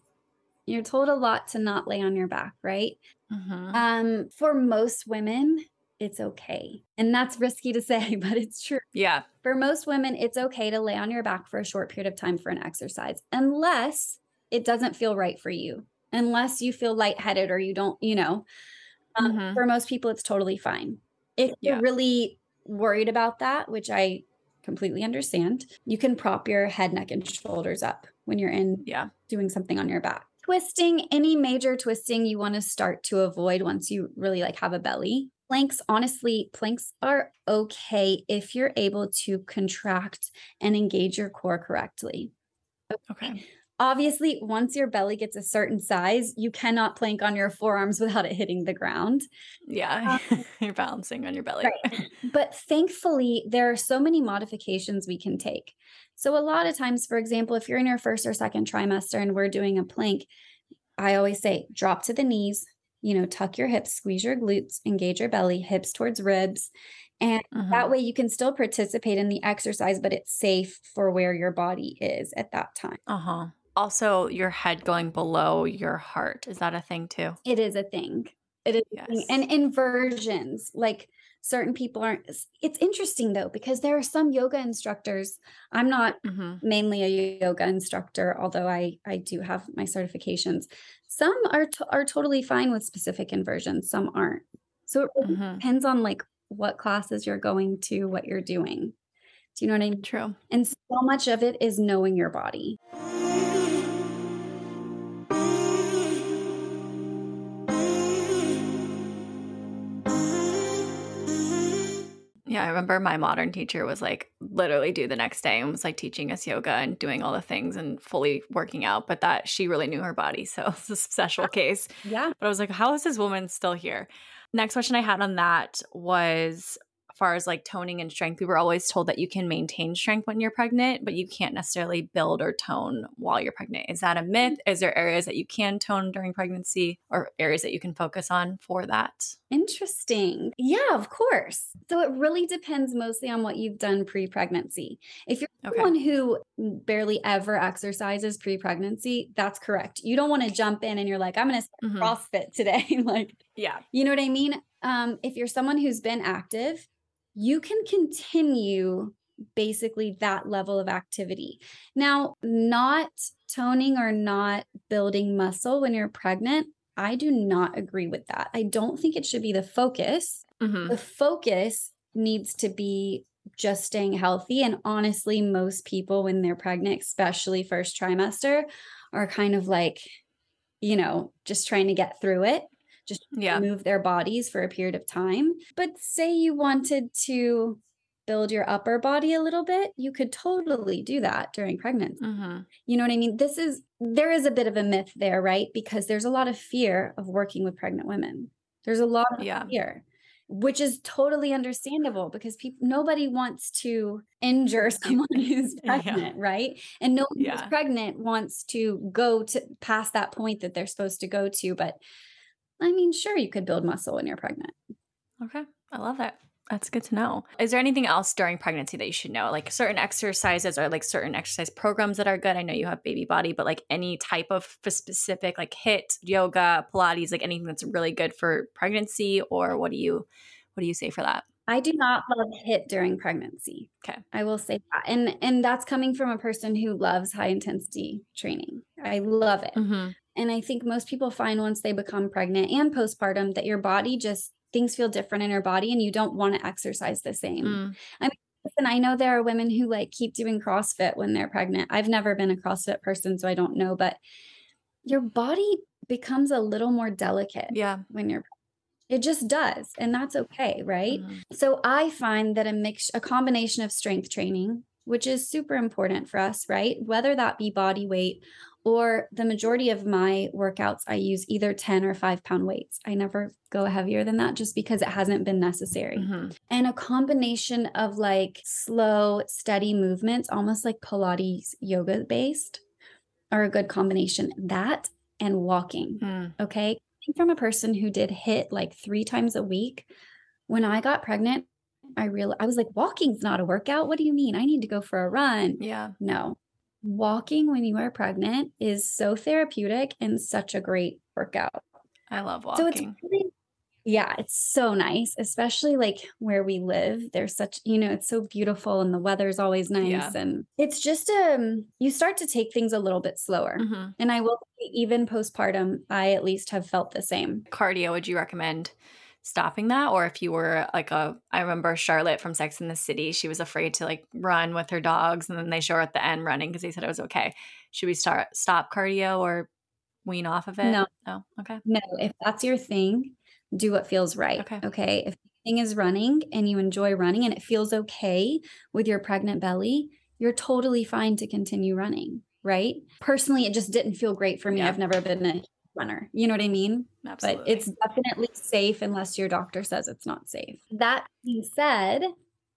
You're told a lot to not lay on your back, right? Mm-hmm. Um, for most women, it's okay. And that's risky to <laughs> say, but it's true. Yeah. For most women, it's okay to lay on your back for a short period of time for an exercise, unless it doesn't feel right for you, unless you feel lightheaded or you don't, you know. Um, Mhm. For most people, it's totally fine. If Yeah. you're really worried about that, which I completely understand, you can prop your head, neck, and shoulders up when you're in Yeah. doing something on your back. Twisting, any major twisting you want to start to avoid once you really like have a belly. Planks, honestly, planks are okay if you're able to contract and engage your core correctly. Okay. Obviously, once your belly gets a certain size, you cannot plank on your forearms without it hitting the ground. Yeah. <laughs> You're balancing on your belly. Right. But thankfully, there are so many modifications we can take. So, a lot of times, for example, if you're in your first or second trimester and we're doing a plank, I always say drop to the knees, you know, tuck your hips, squeeze your glutes, engage your belly, hips towards ribs. And that way you can still participate in the exercise, but it's safe for where your body is at that time. Uh huh. Also, your head going below your heart. Is that a thing too? It is a thing. It is a thing. And inversions, like certain people aren't. it's- interesting though, because there are some yoga instructors. I'm not Mm-hmm. mainly a yoga instructor, although I I do have my certifications. Some are to- are totally fine with specific inversions, some aren't. So it really Mhm. depends on like what classes you're going to, what you're doing. Do you know what I mean? True. And so much of it is knowing your body. Yeah, I remember my modern teacher was like literally due the next day and was like teaching us yoga and doing all the things and fully working out, but that she really knew her body. So <laughs> it's a special ah, case. Yeah. But I was like, how is this woman still here? Next question I had on that was as far as like toning and strength, we were always told that you can maintain strength when you're pregnant, but you can't necessarily build or tone while you're pregnant. Is that a myth? Is there areas that you can tone during pregnancy or areas that you can focus on for that? Interesting. Yeah, of course. So it really depends mostly on what you've done pre pregnancy. If you're Okay. someone who barely ever exercises pre pregnancy, that's correct. You don't want to jump in and you're like, I'm going to Mhm. CrossFit today. <laughs> like, Yeah. you know what I mean? Um, if you're someone who's been active, you can continue basically that level of activity. Now, not toning or not building muscle when you're pregnant, I do not agree with that. I don't think it should be the focus. hmm The focus needs to be just staying healthy. And honestly, most people, when they're pregnant, especially first trimester, are kind of like, you know, just trying to get through it, just Yeah. move their bodies for a period of time. But say you wanted to build your upper body a little bit, you could totally do that during pregnancy. hmm You know what I mean? This is, there is a bit of a myth there, right? Because there's a lot of fear of working with pregnant women. There's a lot of Yeah. fear, which is totally understandable because people, nobody wants to injure <laughs> someone who's <laughs> Yeah. pregnant, right? And no one who's pregnant wants to go to past that point that they're supposed to go to. But I mean, sure, you could build muscle when you're pregnant. Okay. I love that. That's good to know. Is there anything else during pregnancy that you should know? Like certain exercises or like certain exercise programs that are good? I know you have baby body, but like any type of specific like HIIT, yoga, Pilates, like anything that's really good for pregnancy or what do you what do you say for that? I do not love HIIT during pregnancy. Okay. I will say that. And and that's coming from a person who loves high intensity training. I love it. Mm-hmm. And I think most people find once they become pregnant and postpartum that your body just things feel different in your body and you don't want to exercise the same. Mm. I mean, listen, I know there are women who like keep doing CrossFit when they're pregnant. I've never been a CrossFit person, so I don't know, but your body becomes a little more delicate Yeah. when you're it just does and that's okay right Mhm. so i find that a mix a combination of strength training which is super important for us right whether that be body weight Or the majority of my workouts, I use either 10 or five pound weights. I never go heavier than that just because it hasn't been necessary. Mhm. And a combination of like slow, steady movements, almost like Pilates yoga based, are a good combination. That and walking. Mm. Okay. From a person who did HIIT like three times a week, when I got pregnant, I realized I was like, walking's not a workout. What do you mean? I need to go for a run. Yeah. No. Walking when you are pregnant is so therapeutic and such a great workout. I love walking. So it's really, yeah, it's so nice, especially like where we live. There's such, you know, it's so beautiful and the weather's always nice. Yeah. And it's just, um, you start to take things a little bit slower. Mhm. And I will say, even postpartum, I at least have felt the same. Cardio, would you recommend stopping that? Or if you were like a, I remember Charlotte from Sex in the City, she was afraid to like run with her dogs and then they show her at the end running because they said it was okay. Should we start, stop cardio or wean off of it? No. No. okay. No, if that's your thing, do what feels right. Okay. Okay. If the thing is running and you enjoy running and it feels okay with your pregnant belly, you're totally fine to continue running. Right. Personally, it just didn't feel great for me. Yeah. I've never been a runner. You know what I mean? Absolutely. But it's definitely safe unless your doctor says it's not safe. That being said,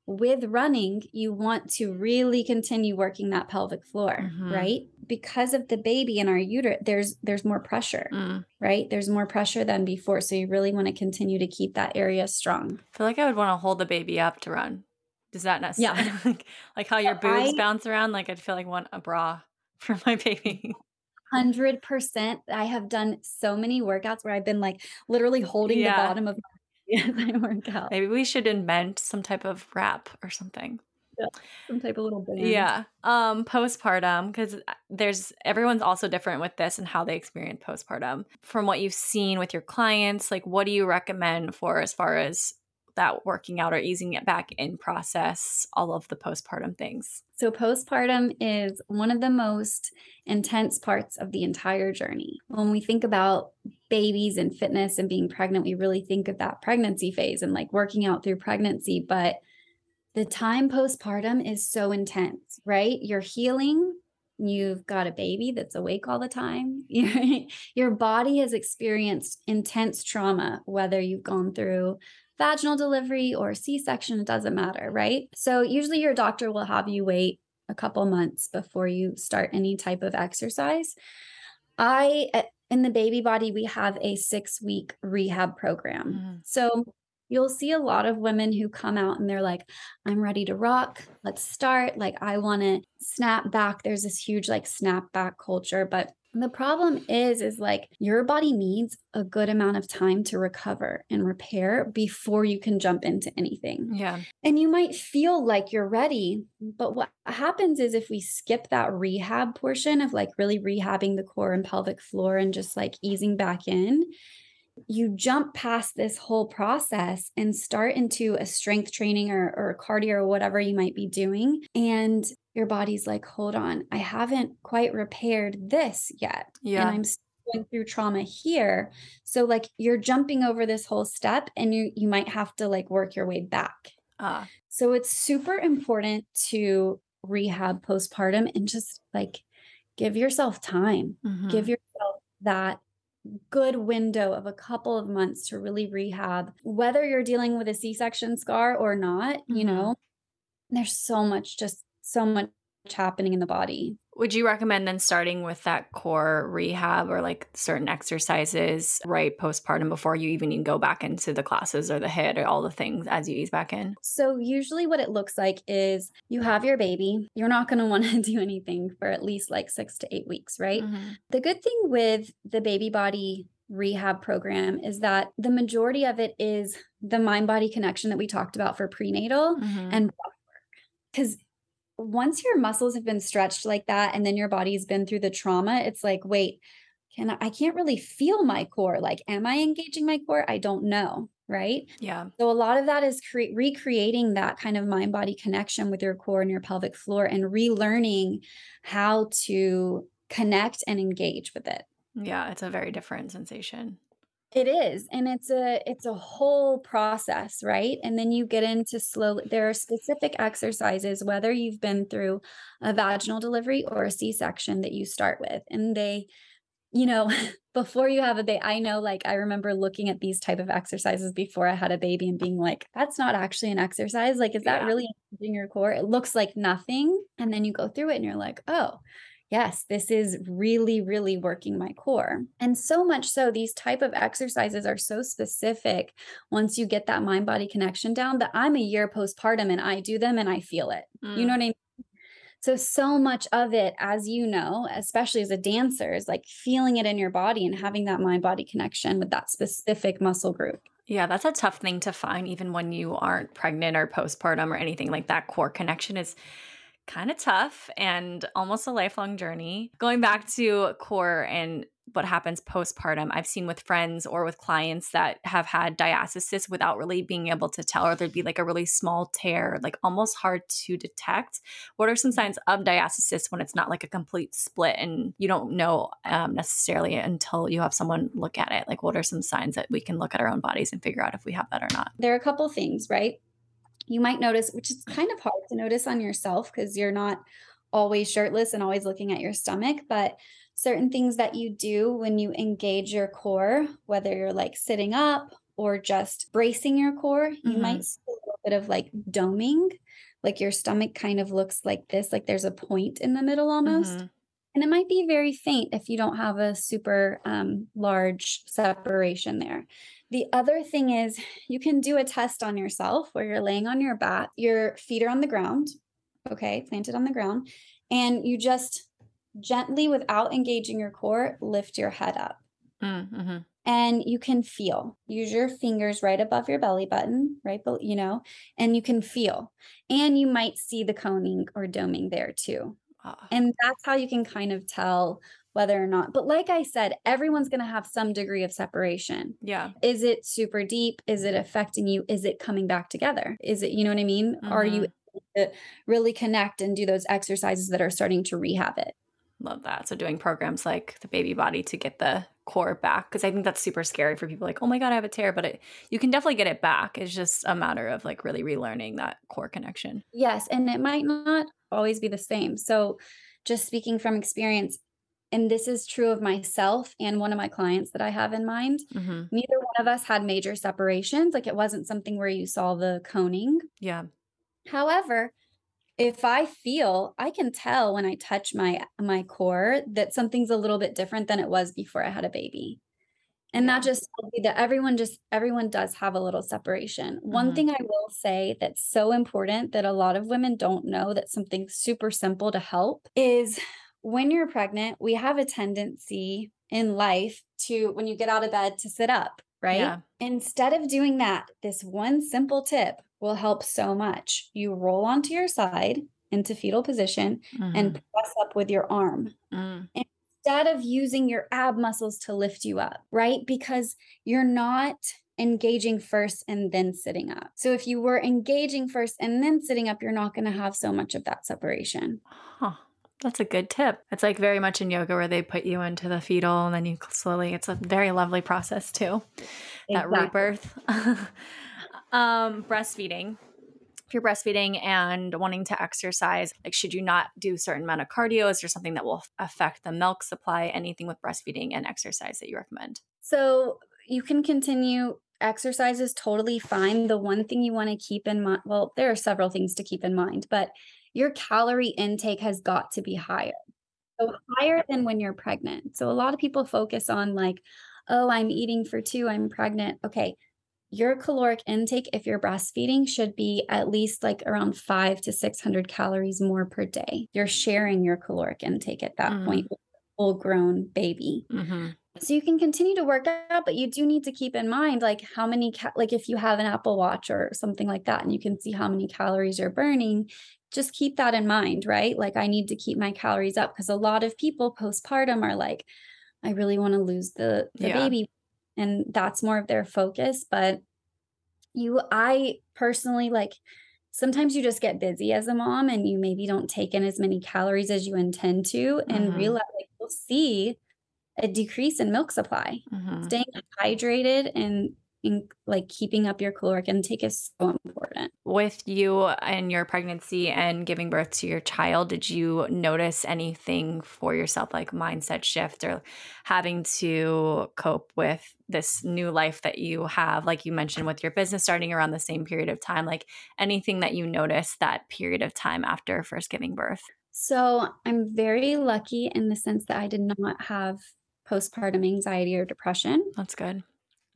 with running, you want to really continue working that pelvic floor, Mhm. right? Because of the baby in our uterus, there's there's more pressure Mm. right? There's more pressure than before. So you really want to continue to keep that area strong. I feel like I would want to hold the baby up to run. Does that necessarily Yeah. <laughs> like, like how your boobs I- bounce around? Like I'd feel like I want a bra <laughs> for my baby. 100%. I have done so many workouts where I've been like literally holding Yeah. the bottom of <laughs> my as I work out. Maybe we should invent some type of wrap or something. Yeah, Some type of little band. Yeah. Um postpartum because there's everyone's also different with this and how they experience postpartum. From what you've seen with your clients, like what do you recommend for as far as that working out or easing it back in process, all of the postpartum things? So postpartum is one of the most intense parts of the entire journey. When we think about babies and fitness and being pregnant, we really think of that pregnancy phase and like working out through pregnancy, but the time postpartum is so intense, right? You're healing. You've got a baby that's awake all the time. <laughs> Your- body has experienced intense trauma, whether you've gone through vaginal delivery or C section, it doesn't matter, right? So, usually your doctor will have you wait a couple months before you start any type of exercise. I, uh, in the baby body, we have a six week rehab program. Mhm. So, you'll see a lot of women who come out and they're like, I'm ready to rock. Let's start. Like, I want to snap back. There's this huge, like, snap back culture. But the problem is, is like your body needs a good amount of time to recover and repair before you can jump into anything. Yeah. And you might feel like you're ready, but what happens is if we skip that rehab portion of like really rehabbing the core and pelvic floor and just like easing back in, you jump past this whole process and start into a strength training or, or cardio or whatever you might be doing. And your body's like, hold on, I haven't quite repaired this yet. Yeah. And I'm going through trauma here. So like you're jumping over this whole step and you you might have to like work your way back. Uh, So it's super important to rehab postpartum and just like give yourself time. mhm. Give yourself that good window of a couple of months to really rehab, whether you're dealing with a C section scar or not, you Mhm. know, there's so much, just so much happening in the body. Would you recommend then starting with that core rehab or like certain exercises right postpartum before you even even go back into the classes or the HIIT or all the things as you ease back in? So, usually, what it looks like is you have your baby. You're not going <laughs> to want to do anything for at least like six to eight weeks, right? Mhm. The good thing with the baby body rehab program is that the majority of it is the mind body connection that we talked about for prenatal Mhm. and. Because once your muscles have been stretched like that and then your body's been through the trauma, it's like, wait, can I, I can't really feel my core. Like, am I engaging my core? I don't know. Right. yeah. So a lot of that is cre- recreating that kind of mind body connection with your core and your pelvic floor and relearning how to connect and engage with it. Yeah. It's a very different sensation. It is. And it's a it's a whole process, right? And then you get into slowly there are specific exercises whether you've been through a vaginal delivery or a C-section that you start with. And they you know, <laughs> before you have a baby, I know like I remember looking at these type of exercises before I had a baby and being like, that's not actually an exercise. Like, is that Yeah. really engaging your core? It looks like nothing. And then you go through it and you're like, oh, yes, this is really, really working my core. And so much so, these type of exercises are so specific once you get that mind body connection down that I'm a year postpartum and I do them and I feel it. You Mm. know what I mean? So, so much of it, as you know, especially as a dancer, is like feeling it in your body and having that mind body connection with that specific muscle group. Yeah, that's a tough thing to find even when you aren't pregnant or postpartum or anything like that. Core connection is kind of tough and almost a lifelong journey. Going back to core and what happens postpartum, I've seen with friends or with clients that have had diastasis without really being able to tell, or there'd be like a really small tear, like almost hard to detect. What are some signs of diastasis when it's not like a complete split and you don't know um, necessarily until you have someone look at it? Like, what are some signs that we can look at our own bodies and figure out if we have that or not? There are a couple things, right? You might notice, which is kind of hard to notice on yourself because you're not always shirtless and always looking at your stomach, but certain things that you do when you engage your core, whether you're like sitting up or just bracing your core, you Mhm. might see a little bit of like doming, like your stomach kind of looks like this, like there's a point in the middle almost. Mhm. And it might be very faint if you don't have a super um, large separation there. The other thing is you can do a test on yourself where you're laying on your back, your feet are on the ground, okay, planted on the ground, and you just gently, without engaging your core, lift your head up. Mm, mhm. And you can feel. Use your fingers right above your belly button, right? But you know, and you can feel. And you might see the coning or doming there too. Ah, And that's how you can kind of tell whether or not. But like I said, everyone's going to have some degree of separation. yeah. Is it super deep? Is it affecting you? Is it coming back together? Is it, you know what I mean? Are you mm-hmm. able to really connect and do those exercises that are starting to rehab it? Love that. So doing programs like the baby body to get the core back because I think that's super scary for people like, "Oh my god, I have a tear," but it, you can definitely get it back. It's just a matter of like really relearning that core connection. Yes. And it might not always be the same. So, just speaking from experience, and this is true of myself and one of my clients that I have in mind, Mhm. neither one of us had major separations. Like it wasn't something where you saw the coning. Yeah. However, if I feel, I can tell when I touch my my core that something's a little bit different than it was before I had a baby. And that just tells me that everyone just everyone does have a little separation. One Mhm. thing I will say that's so important that a lot of women don't know that something super simple to help is when you're pregnant, we have a tendency in life to when you get out of bed to sit up, right? Yeah. Instead of doing that, this one simple tip will help so much. You roll onto your side into fetal position and Mhm. press up with your arm Mm. instead of using your ab muscles to lift you up, right? Because you're not engaging first and then sitting up. So if you were engaging first and then sitting up, you're not going to have so much of that separation. Huh. That's a good tip. It's like very much in yoga where they put you into the fetal and then you slowly, it's a very lovely process too. That Exactly. rebirth. <laughs> um, breastfeeding. If you're breastfeeding and wanting to exercise, like should you not do certain amount of cardio? Is there something that will affect the milk supply? Anything with breastfeeding and exercise that you recommend? So you can continue. Exercise is totally fine. The one thing you want to keep in mind, well, there are several things to keep in mind, but your calorie intake has got to be higher. So higher than when you're pregnant. So a lot of people focus on like, oh, I'm eating for two, I'm pregnant. Okay. Your caloric intake, if you're breastfeeding, should be at least like around five to 600 calories more per day. You're sharing your caloric intake at that Mm. point with a full grown baby. Mm-hmm. So you can continue to work out, but you do need to keep in mind like how many ca- like if you have an Apple Watch or something like that and you can see how many calories you're burning, just keep that in mind, right? Like I need to keep my calories up because a lot of people postpartum are like I really want to lose the the Yeah. baby and that's more of their focus, but you I personally like sometimes you just get busy as a mom and you maybe don't take in as many calories as you intend to and Mhm. realize like you'll see a decrease in milk supply. Mhm. Staying hydrated and in, like keeping up your caloric intake is so important. With you and your pregnancy and giving birth to your child, did you notice anything for yourself, like mindset shift or having to cope with this new life that you have? Like you mentioned, with your business starting around the same period of time, like anything that you noticed that period of time after first giving birth? So I'm very lucky in the sense that I did not have postpartum anxiety or depression. That's good.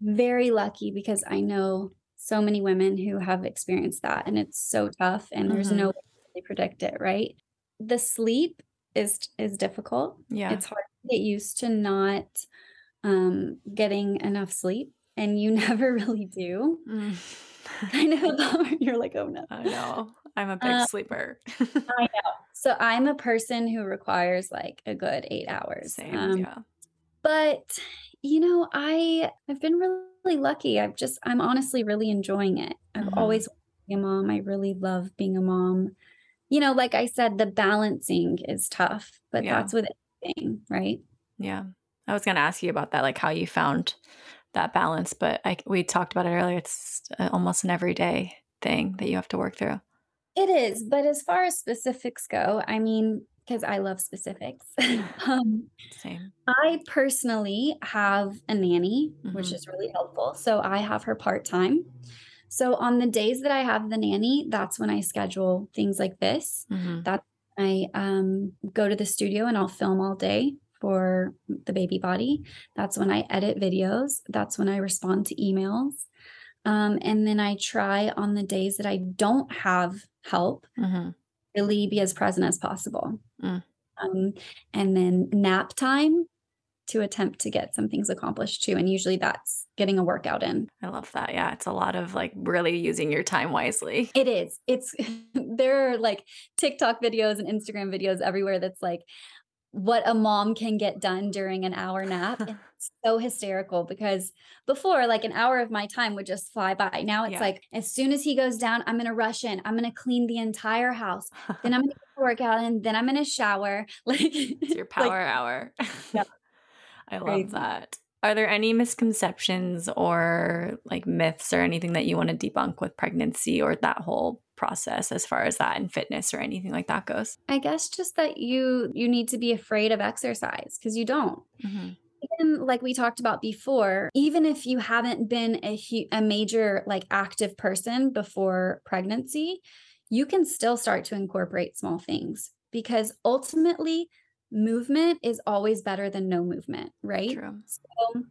Very lucky because I know so many women who have experienced that and it's so tough and there's Mhm. no way to really predict it, right? The sleep is is difficult. Yeah. It's hard to get used to not um getting enough sleep and you <laughs> never really do. Mm. <laughs> I know you're like, oh no. I know. I'm a big Uh, sleeper. I <laughs> know. So I'm a person who requires like a good eight hours. Same. Um, yeah. But you know, I I've been really lucky. I've just I'm honestly really enjoying it. I've Mhm. always wanted to be a mom. I really love being a mom. You know, like I said, the balancing is tough, but Yeah. that's with anything, right? Yeah. I was going to ask you about that, like how you found that balance, but I, we talked about it earlier. It's almost an everyday thing that you have to work through. It is, but as far as specifics go, I mean, because I love specifics. <laughs> um, Same. I personally have a nanny, which Mhm. is really helpful. So I have her part time. So on the days that I have the nanny, that's when I schedule things like this. hmm That's when I um, go to the studio and I'll film all day for the baby body. That's when I edit videos. That's when I respond to emails. Um, and then I try on the days that I don't have help hmm really be as present as possible. Mm. Um, and then nap time to attempt to get some things accomplished too. And usually that's getting a workout in. I love that. Yeah. It's a lot of like really using your time wisely. It is. It's <laughs> there are like TikTok videos and Instagram videos everywhere that's like what a mom can get done during an hour nap. it's <laughs> so hysterical because before, like an hour of my time would just fly by. Now it's Yeah. like as soon as he goes down, I'm gonna rush in. I'm gonna clean the entire house. Then I'm gonna <laughs> get a workout and then I'm gonna shower. <laughs> Like It's your power hour. Yeah. I love Crazy. that. Are there any misconceptions or like myths or anything that you want to debunk with pregnancy or that whole process as far as that and fitness or anything like that goes? I guess just that you you need to be afraid of exercise because you don't. Mm-hmm. even like we talked about before, even if you haven't been a hu- a major like active person before pregnancy, you can still start to incorporate small things because ultimately movement is always better than no movement, right? True. So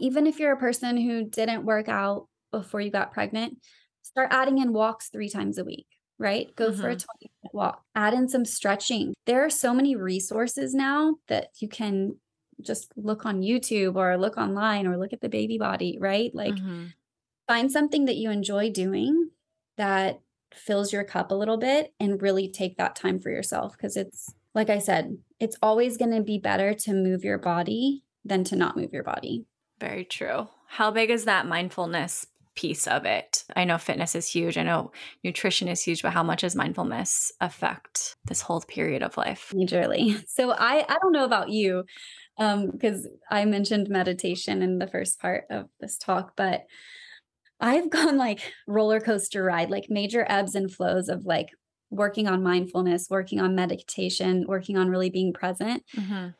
even if you're a person who didn't work out before you got pregnant, start adding in walks 3 times a week. Right? Go for a 20 minute walk. Add in some stretching. There are so many resources now that you can just look on YouTube or look online or look at the baby body, right? Like Mhm. find something that you enjoy doing that fills your cup a little bit and really take that time for yourself because it's like I said, it's always going to be better to move your body than to not move your body. Very true. How big is that mindfulness piece of it? I know fitness is huge. I know nutrition is huge, but how much does mindfulness affect this whole period of life? majorly. <laughs> So I I don't know about you um because I mentioned meditation in the first part of this talk, but I've <laughs> gone like roller coaster ride, like major ebbs and flows of like working on mindfulness, working on meditation, working on really being present. Mhm.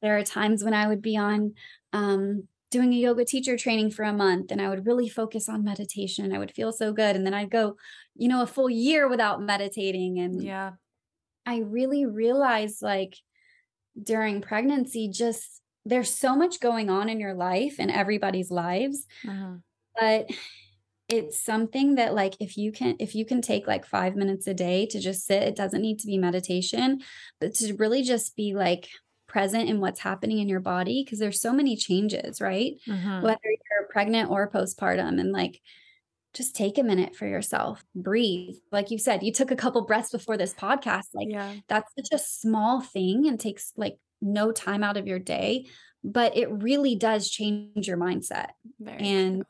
There are times when I would be on um doing a yoga teacher training for a month and I would really focus on meditation. I would feel so good and then I'd go, you know, a full year without meditating and Yeah. I really realized like during pregnancy, just there's so much going on in your life and everybody's lives, Mhm. but it's something that like if you can if you can take like 5 minutes a day to just sit, it doesn't need to be meditation, but to really just be like present in what's happening in your body because there's so many changes, right? Mhm. Whether you're pregnant or postpartum and like just take a minute for yourself, breathe. Like you said, you took a couple breaths before this podcast. Like yeah. that's such a small thing and takes like no time out of your day, but it really does change your mindset. Very and.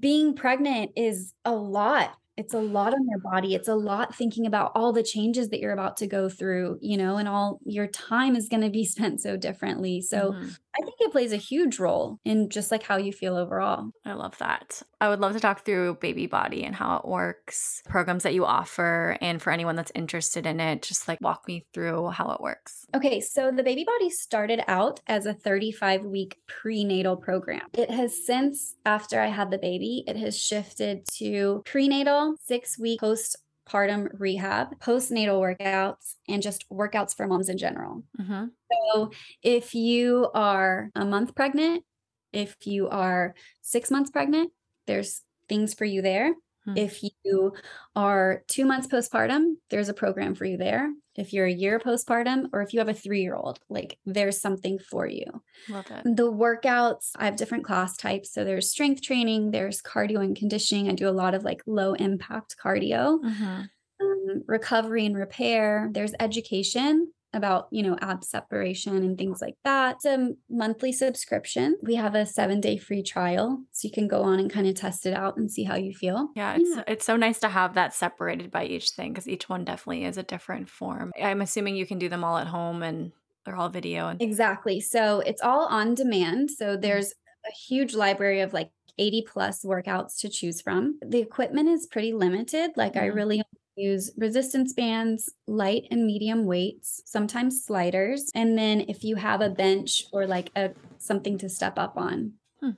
Being pregnant is a lot It's a lot on your body. It's a lot thinking about all the changes that you're about to go through, you know, and all your time is going to be <laughs> spent so differently. So mm-hmm. I think it plays a huge role in just like how you feel overall. I love that. I would love to talk through Baby Body and how it works, programs that you offer, and for anyone that's interested in it, just like walk me through how it works. Okay, so the Baby Body started out as a 35 week prenatal program. It has since, after I had the baby, it has shifted to prenatal, six week post postpartum rehab, postnatal workouts, and just workouts for moms in general. Mm-hmm. So if you are a month pregnant, if you are six months pregnant, there's things for you there. Hmm. If you are two months postpartum, there's a program for you there. If you're a year postpartum, or if you have a three year old, like there's something for you. Love it. The workouts, I have different class types. So there's strength training, there's cardio and conditioning. I do a lot of like low impact cardio. Mm-hmm. Um, recovery and repair. There's education about, you know, ab separation and things like that. It's a monthly subscription. We have a seven day free trial. So you can go on and kind of test it out and see how you feel. Yeah, it's, yeah. it's so nice to have that separated by each thing because each one definitely is a different form. I'm assuming you can do them all at home and they're all video. And- exactly. So it's all on demand. So mm-hmm. there's a huge library of like 80 plus workouts to choose from. The equipment is pretty limited. Like mm-hmm. I really use resistance bands, light and medium weights, sometimes sliders, and then if you have a bench or like a something to step up on. Hmm.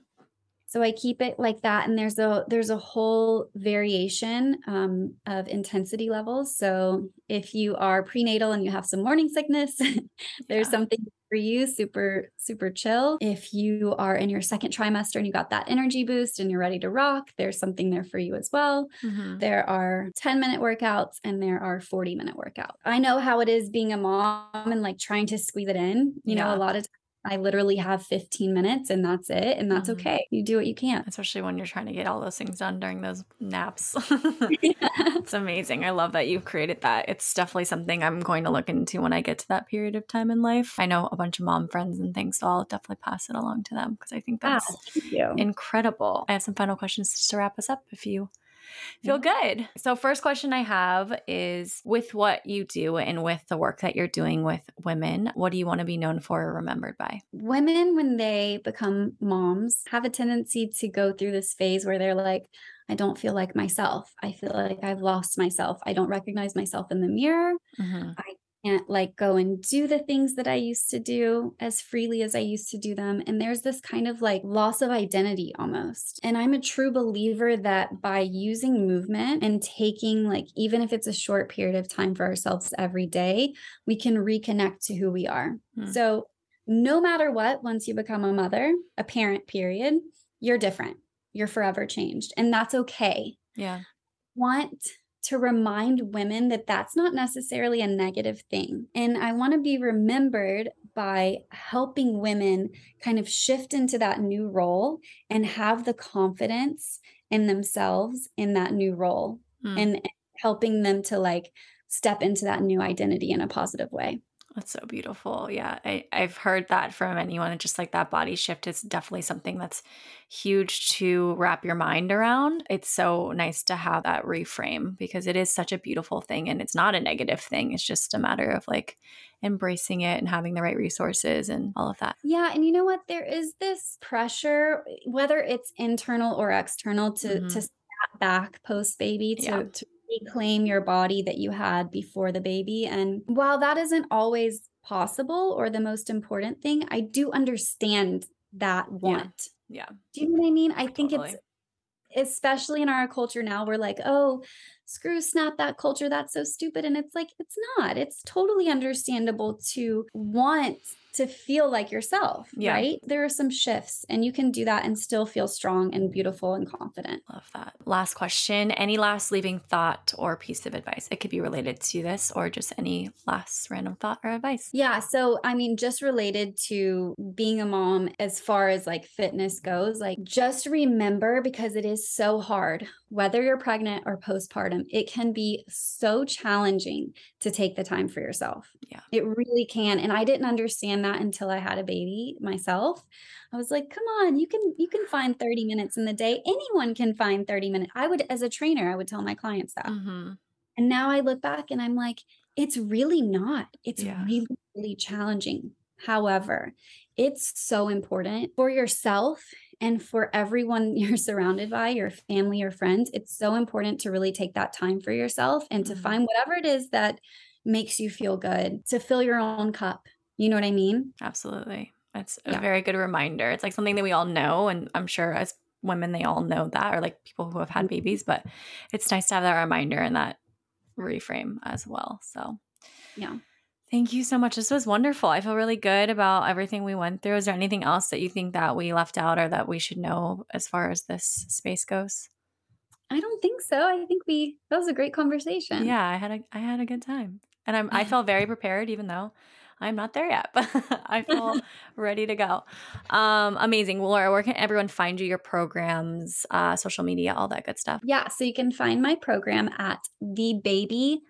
So I keep it like that, and there's a there's a whole variation um, of intensity levels. So if you are prenatal and you have some morning sickness, <laughs> there's yeah. something for you, super, super chill. If you are in your second trimester and you got that energy boost and you're ready to rock, there's something there for you as well. Mm-hmm. There are 10 minute workouts and there are 40 minute workouts. I know how it is being a mom and like trying to squeeze it in. You yeah. know, a lot of I literally have 15 minutes and that's it. And that's mm-hmm. okay. You do what you can. Especially when you're trying to get all those things done during those naps. <laughs> <laughs> It's amazing. I love that you've created that. It's definitely something I'm going to look into when I get to that period of time in life. I know a bunch of mom friends and things, so I'll definitely pass it along to them because I think that's incredible. I have some final questions to wrap us up if you feel good. So, first question I have is with what you do and with the work that you're doing with women, what do you want to be known for or remembered by? Women, when they become moms, have a tendency to go through this phase where they're like, I don't feel like myself. I feel like I've lost myself. I don't recognize myself in the mirror. Mm-hmm. I can't like go and do the things that I used to do as freely as I used to do them. And there's this kind of like loss of identity almost. And I'm a true believer that by using movement and taking like, even if it's a short period of time for ourselves every day, we can reconnect to who we are. Hmm. So no matter what, once you become a mother, a parent, period, you're different. You're forever changed. And that's okay. Yeah. Want to remind women that that's not necessarily a negative thing. And I want to be remembered by helping women kind of shift into that new role and have the confidence in themselves in that new role mm. and, and helping them to like step into that new identity in a positive way. That's so beautiful. Yeah. I, I've heard that from anyone. Just like that body shift is definitely something that's huge to wrap your mind around. It's so nice to have that reframe because it is such a beautiful thing and it's not a negative thing. It's just a matter of like embracing it and having the right resources and all of that. Yeah. And you know what? There is this pressure, whether it's internal or external, to, mm-hmm. to snap back post baby, to, yeah. to reclaim your body that you had before the baby. And while that isn't always possible or the most important thing, I do understand that want. Yeah. yeah. Do you know what I mean? I think it's especially in our culture now, we're like, oh, screw snap that culture. That's so stupid. And it's like, it's not. It's totally understandable to want to feel like yourself, yeah. right? There are some shifts and you can do that and still feel strong and beautiful and confident. Love that. Last question. Any last leaving thought or piece of advice? It could be related to this or just any last random thought or advice. Yeah. So, I mean, just related to being a mom as far as like fitness goes, like just remember because it is so hard whether you're pregnant or postpartum, it can be so challenging to take the time for yourself. Yeah. It really can. And I didn't understand that until I had a baby myself. I was like, come on, you can you can find 30 minutes in the day. Anyone can find 30 minutes. I would as a trainer, I would tell my clients that. Mm-hmm. And now I look back and I'm like, it's really not. It's Yeah. really, really challenging. However, it's so important for yourself and for everyone <laughs> you're surrounded by, your family or friends. It's so important to really take that time for yourself and to Mhm. find whatever it is that makes you feel good, to fill your own cup. You know what I mean? Absolutely. That's a Yeah. very good reminder. It's like something that we all know. And I'm sure as women, they all know that, or like people who have had babies, but it's nice to have that reminder and that reframe as well. So, Yeah. Thank you so much. This was wonderful. I feel really good about everything we went through. Is there anything else that you think that we left out or that we should know as far as this space goes? I don't think so. I think we that was a great conversation. Yeah, I had a I had a good time. And I'm I felt very prepared even though I'm not there yet, <laughs> but I feel <laughs> ready to go. Um amazing. Well, Laura, where can everyone find you, your programs, uh social media, all that good stuff? Yeah, so you can find my program at thebaby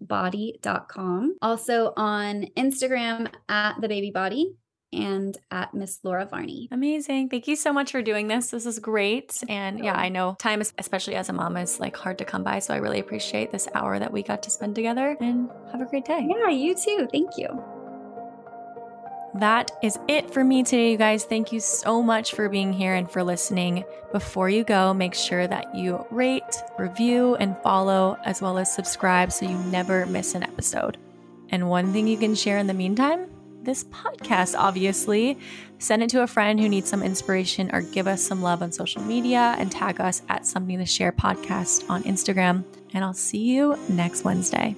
body.com. Also on Instagram at the baby body and at Miss Laura Varney. Amazing. Thank you so much for doing this. This is great. And yeah, I know time, is- especially as a mom, is like hard to come by. So I really appreciate this hour that we got to spend together and have a great day. Yeah, you too. Thank you. That is it for me today, you guys. Thank you so much for being here and for listening. Before you go, make sure that you rate, review, and follow, as well as subscribe so you never miss an episode. And one thing you can share in the meantime this podcast, obviously. Send it to a friend who needs some inspiration or give us some love on social media and tag us at Something to Share Podcast on Instagram. And I'll see you next Wednesday.